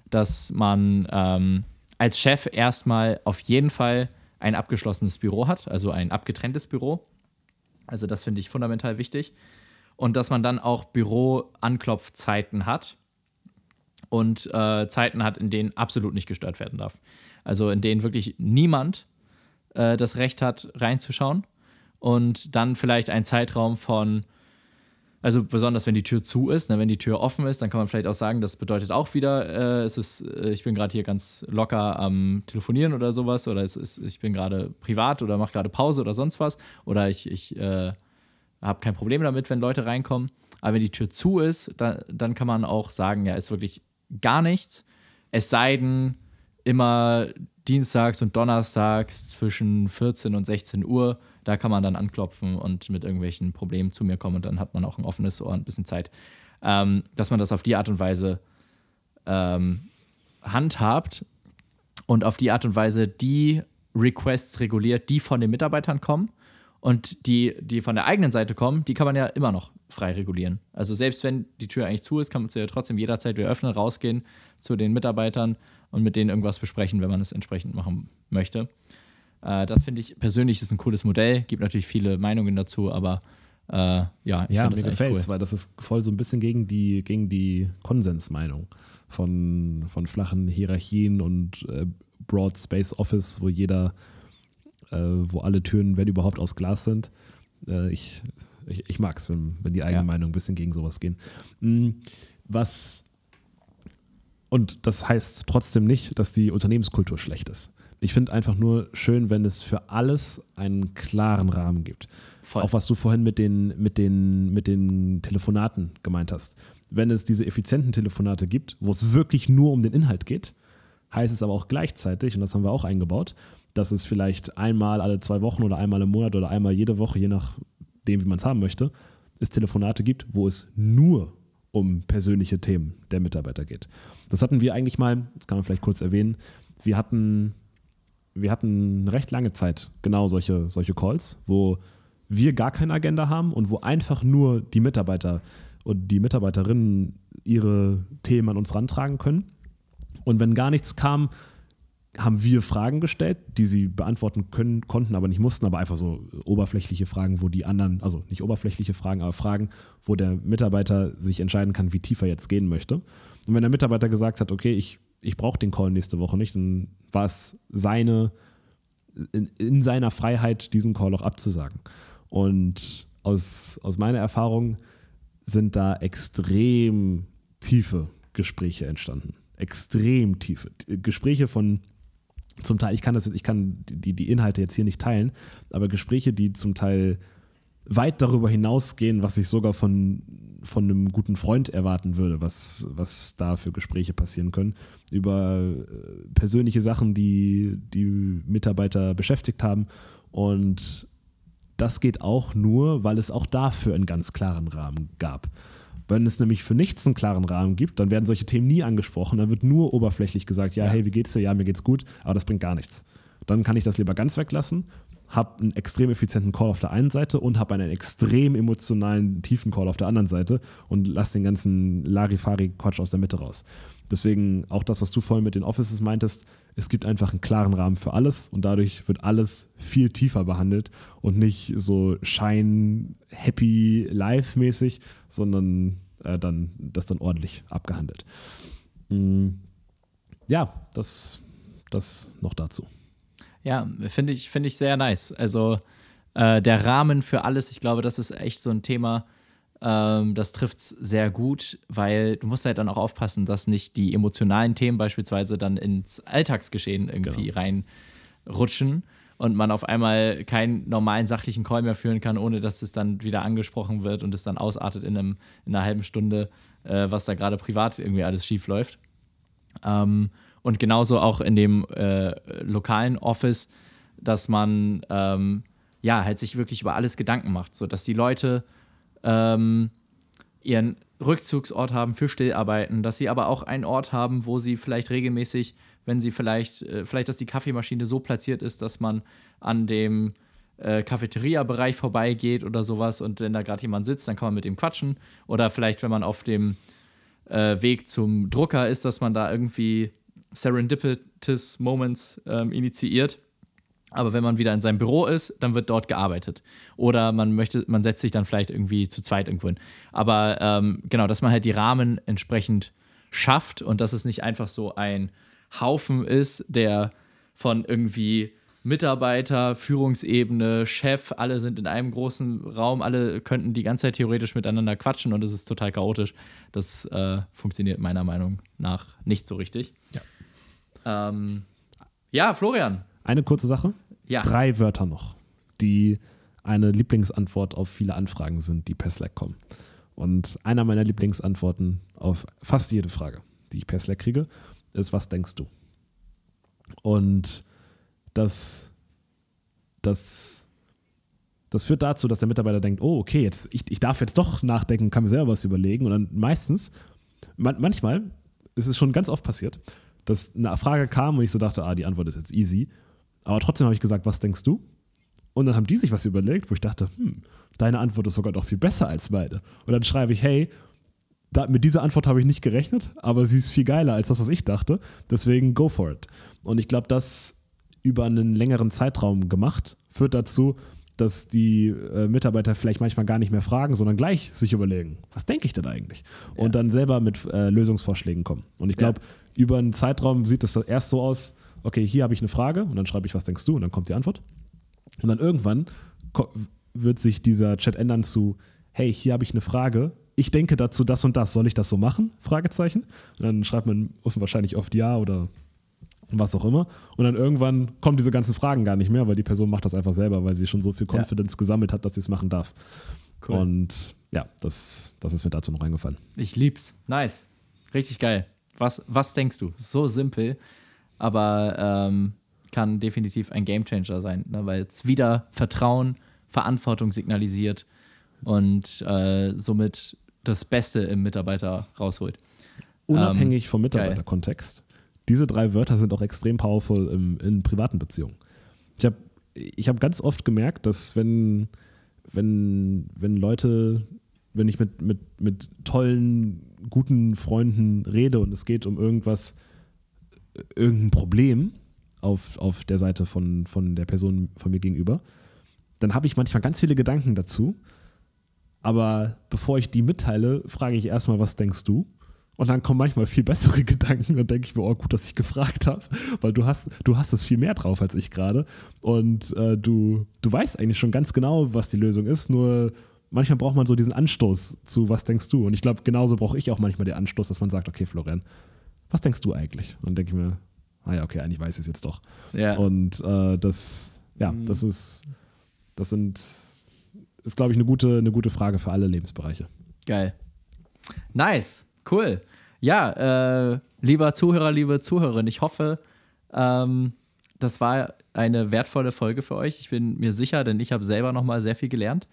S3: dass man ähm, als Chef erstmal auf jeden Fall ein abgeschlossenes Büro hat, also ein abgetrenntes Büro. Also das finde ich fundamental wichtig. Und dass man dann auch Büro-Anklopfzeiten hat und äh, Zeiten hat, in denen absolut nicht gestört werden darf. Also in denen wirklich niemand äh, das Recht hat, reinzuschauen. Und dann vielleicht ein Zeitraum von, also besonders wenn die Tür zu ist, ne, wenn die Tür offen ist, dann kann man vielleicht auch sagen, das bedeutet auch wieder, äh, es ist, äh, ich bin gerade hier ganz locker am Telefonieren oder sowas, oder es ist, ich bin gerade privat oder mache gerade Pause oder sonst was, oder ich, ich äh, habe kein Problem damit, wenn Leute reinkommen. Aber wenn die Tür zu ist, dann, dann kann man auch sagen, ja, ist wirklich gar nichts. Es sei denn, immer dienstags und donnerstags zwischen 14 und 16 Uhr. Da kann man dann anklopfen und mit irgendwelchen Problemen zu mir kommen und dann hat man auch ein offenes Ohr, und ein bisschen Zeit. Ähm, dass man das auf die Art und Weise ähm, handhabt und auf die Art und Weise die Requests reguliert, die von den Mitarbeitern kommen und die, die von der eigenen Seite kommen, die kann man ja immer noch frei regulieren. Also selbst wenn die Tür eigentlich zu ist, kann man sie ja trotzdem jederzeit wieder öffnen, rausgehen zu den Mitarbeitern und mit denen irgendwas besprechen, wenn man es entsprechend machen möchte. Äh, das finde ich persönlich ist ein cooles Modell. Gibt natürlich viele Meinungen dazu, aber äh, ja,
S1: ich ja, finde mir gefällt es, cool. weil das ist voll so ein bisschen gegen die, gegen die Konsensmeinung von, von flachen Hierarchien und äh, Broad Space Office, wo jeder, äh, wo alle Türen, wenn überhaupt, aus Glas sind. Äh, ich ich, ich mag es, wenn, wenn die eigene ja. Meinung ein bisschen gegen sowas gehen. Hm, was und das heißt trotzdem nicht, dass die Unternehmenskultur schlecht ist. Ich finde einfach nur schön, wenn es für alles einen klaren Rahmen gibt. Voll. Auch was du vorhin mit den, mit, den, mit den Telefonaten gemeint hast. Wenn es diese effizienten Telefonate gibt, wo es wirklich nur um den Inhalt geht, heißt es aber auch gleichzeitig, und das haben wir auch eingebaut, dass es vielleicht einmal alle zwei Wochen oder einmal im Monat oder einmal jede Woche, je nachdem, wie man es haben möchte, es Telefonate gibt, wo es nur um persönliche Themen der Mitarbeiter geht. Das hatten wir eigentlich mal, das kann man vielleicht kurz erwähnen, wir hatten, wir hatten recht lange Zeit genau solche, solche Calls, wo wir gar keine Agenda haben und wo einfach nur die Mitarbeiter und die Mitarbeiterinnen ihre Themen an uns rantragen können. Und wenn gar nichts kam, haben wir Fragen gestellt, die sie beantworten können, konnten, aber nicht mussten, aber einfach so oberflächliche Fragen, wo die anderen, also nicht oberflächliche Fragen, aber Fragen, wo der Mitarbeiter sich entscheiden kann, wie tief er jetzt gehen möchte. Und wenn der Mitarbeiter gesagt hat, okay, ich, ich brauche den Call nächste Woche nicht, dann war es seine, in, in seiner Freiheit, diesen Call auch abzusagen. Und aus, aus meiner Erfahrung sind da extrem tiefe Gespräche entstanden. Extrem tiefe. Gespräche von zum Teil, ich kann das, ich kann die, die Inhalte jetzt hier nicht teilen, aber Gespräche, die zum Teil weit darüber hinausgehen, was ich sogar von, von einem guten Freund erwarten würde, was, was da für Gespräche passieren können, über äh, persönliche Sachen, die die Mitarbeiter beschäftigt haben. Und das geht auch nur, weil es auch dafür einen ganz klaren Rahmen gab. Wenn es nämlich für nichts einen klaren Rahmen gibt, dann werden solche Themen nie angesprochen. Dann wird nur oberflächlich gesagt, ja, ja. hey, wie geht's dir? Ja, mir geht's gut, aber das bringt gar nichts. Dann kann ich das lieber ganz weglassen, habe einen extrem effizienten Call auf der einen Seite und habe einen extrem emotionalen, tiefen Call auf der anderen Seite und lass den ganzen Larifari-Quatsch aus der Mitte raus. Deswegen auch das, was du vorhin mit den Offices meintest, es gibt einfach einen klaren Rahmen für alles und dadurch wird alles viel tiefer behandelt und nicht so shine, happy, live-mäßig, sondern äh, dann das dann ordentlich abgehandelt. Mhm. Ja, das, das noch dazu.
S3: Ja, finde ich, find ich sehr nice. Also äh, der Rahmen für alles, ich glaube, das ist echt so ein Thema, ähm, das trifft es sehr gut, weil du musst halt dann auch aufpassen, dass nicht die emotionalen Themen beispielsweise dann ins Alltagsgeschehen irgendwie genau. reinrutschen und man auf einmal keinen normalen sachlichen Call mehr führen kann, ohne dass es dann wieder angesprochen wird und es dann ausartet in, einem, in einer halben Stunde, äh, was da gerade privat irgendwie alles schief läuft. Ähm, und genauso auch in dem äh, lokalen Office, dass man ähm, ja halt sich wirklich über alles Gedanken macht, so dass die Leute ähm, ihren Rückzugsort haben für Stillarbeiten, dass sie aber auch einen Ort haben, wo sie vielleicht regelmäßig, wenn sie vielleicht, äh, vielleicht, dass die Kaffeemaschine so platziert ist, dass man an dem äh, Cafeteria-Bereich vorbeigeht oder sowas und wenn da gerade jemand sitzt, dann kann man mit ihm quatschen. Oder vielleicht, wenn man auf dem äh, Weg zum Drucker ist, dass man da irgendwie Serendipitous Moments ähm, initiiert. Aber wenn man wieder in seinem Büro ist, dann wird dort gearbeitet. Oder man möchte, man setzt sich dann vielleicht irgendwie zu zweit irgendwo hin. Aber ähm, genau, dass man halt die Rahmen entsprechend schafft und dass es nicht einfach so ein Haufen ist, der von irgendwie Mitarbeiter, Führungsebene, Chef, alle sind in einem großen Raum, alle könnten die ganze Zeit theoretisch miteinander quatschen und es ist total chaotisch. Das äh, funktioniert meiner Meinung nach nicht so richtig.
S1: Ja.
S3: Ähm, ja, Florian.
S1: Eine kurze Sache.
S3: Ja.
S1: Drei Wörter noch, die eine Lieblingsantwort auf viele Anfragen sind, die per Slack kommen. Und einer meiner Lieblingsantworten auf fast jede Frage, die ich per Slack kriege, ist, was denkst du? Und das, das, das führt dazu, dass der Mitarbeiter denkt, oh, okay, jetzt, ich, ich darf jetzt doch nachdenken, kann mir selber was überlegen. Und dann meistens, man, manchmal ist es schon ganz oft passiert, dass eine Frage kam und ich so dachte, ah, die Antwort ist jetzt easy. Aber trotzdem habe ich gesagt, was denkst du? Und dann haben die sich was überlegt, wo ich dachte, hm, deine Antwort ist sogar noch viel besser als meine. Und dann schreibe ich, hey, da, mit dieser Antwort habe ich nicht gerechnet, aber sie ist viel geiler als das, was ich dachte. Deswegen go for it. Und ich glaube, das über einen längeren Zeitraum gemacht führt dazu, dass die äh, Mitarbeiter vielleicht manchmal gar nicht mehr fragen, sondern gleich sich überlegen, was denke ich denn eigentlich? Ja. Und dann selber mit äh, Lösungsvorschlägen kommen. Und ich glaube, ja über einen Zeitraum sieht das erst so aus, okay, hier habe ich eine Frage und dann schreibe ich, was denkst du und dann kommt die Antwort. Und dann irgendwann wird sich dieser Chat ändern zu, hey, hier habe ich eine Frage, ich denke dazu das und das, soll ich das so machen? Fragezeichen. Und dann schreibt man wahrscheinlich oft ja oder was auch immer. Und dann irgendwann kommen diese ganzen Fragen gar nicht mehr, weil die Person macht das einfach selber, weil sie schon so viel Confidence ja. gesammelt hat, dass sie es machen darf. Cool. Und ja, das, das ist mir dazu noch eingefallen.
S3: Ich lieb's. Nice. Richtig geil. Was, was denkst du? So simpel, aber ähm, kann definitiv ein Gamechanger sein, ne? weil es wieder Vertrauen, Verantwortung signalisiert und äh, somit das Beste im Mitarbeiter rausholt.
S1: Unabhängig ähm, vom Mitarbeiterkontext. Diese drei Wörter sind auch extrem powerful im, in privaten Beziehungen. Ich habe ich hab ganz oft gemerkt, dass wenn, wenn, wenn Leute wenn ich mit, mit, mit tollen, guten Freunden rede und es geht um irgendwas, irgendein Problem auf, auf der Seite von, von der Person von mir gegenüber, dann habe ich manchmal ganz viele Gedanken dazu. Aber bevor ich die mitteile, frage ich erstmal, was denkst du? Und dann kommen manchmal viel bessere Gedanken und denke ich mir, oh gut, dass ich gefragt habe, weil du hast, du hast es viel mehr drauf als ich gerade. Und äh, du, du weißt eigentlich schon ganz genau, was die Lösung ist, nur manchmal braucht man so diesen Anstoß zu, was denkst du? Und ich glaube, genauso brauche ich auch manchmal den Anstoß, dass man sagt, okay, Florian, was denkst du eigentlich? Und dann denke ich mir, ah ja, okay, eigentlich weiß ich es jetzt doch.
S3: Ja.
S1: Und äh, das, ja, mhm. das ist, das sind, ist, glaube ich, eine gute, eine gute Frage für alle Lebensbereiche.
S3: Geil. Nice, cool. Ja, äh, lieber Zuhörer, liebe Zuhörerin, ich hoffe, ähm, das war eine wertvolle Folge für euch. Ich bin mir sicher, denn ich habe selber noch mal sehr viel gelernt.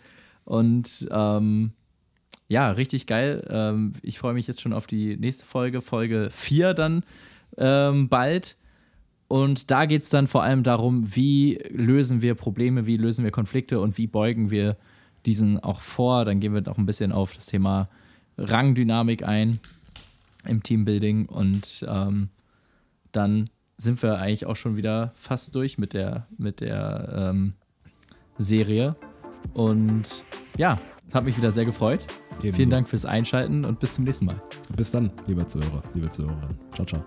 S3: Und ähm, ja, richtig geil. Ähm, ich freue mich jetzt schon auf die nächste Folge, Folge 4 dann ähm, bald. Und da geht es dann vor allem darum, wie lösen wir Probleme, wie lösen wir Konflikte und wie beugen wir diesen auch vor. Dann gehen wir auch ein bisschen auf das Thema Rangdynamik ein im Teambuilding und ähm, dann sind wir eigentlich auch schon wieder fast durch mit der, mit der ähm, Serie. Und ja, es hat mich wieder sehr gefreut.
S1: Ebenso.
S3: Vielen Dank fürs Einschalten und bis zum nächsten Mal.
S1: Bis dann, lieber Zuhörer, liebe Zuhörerin. Ciao, ciao.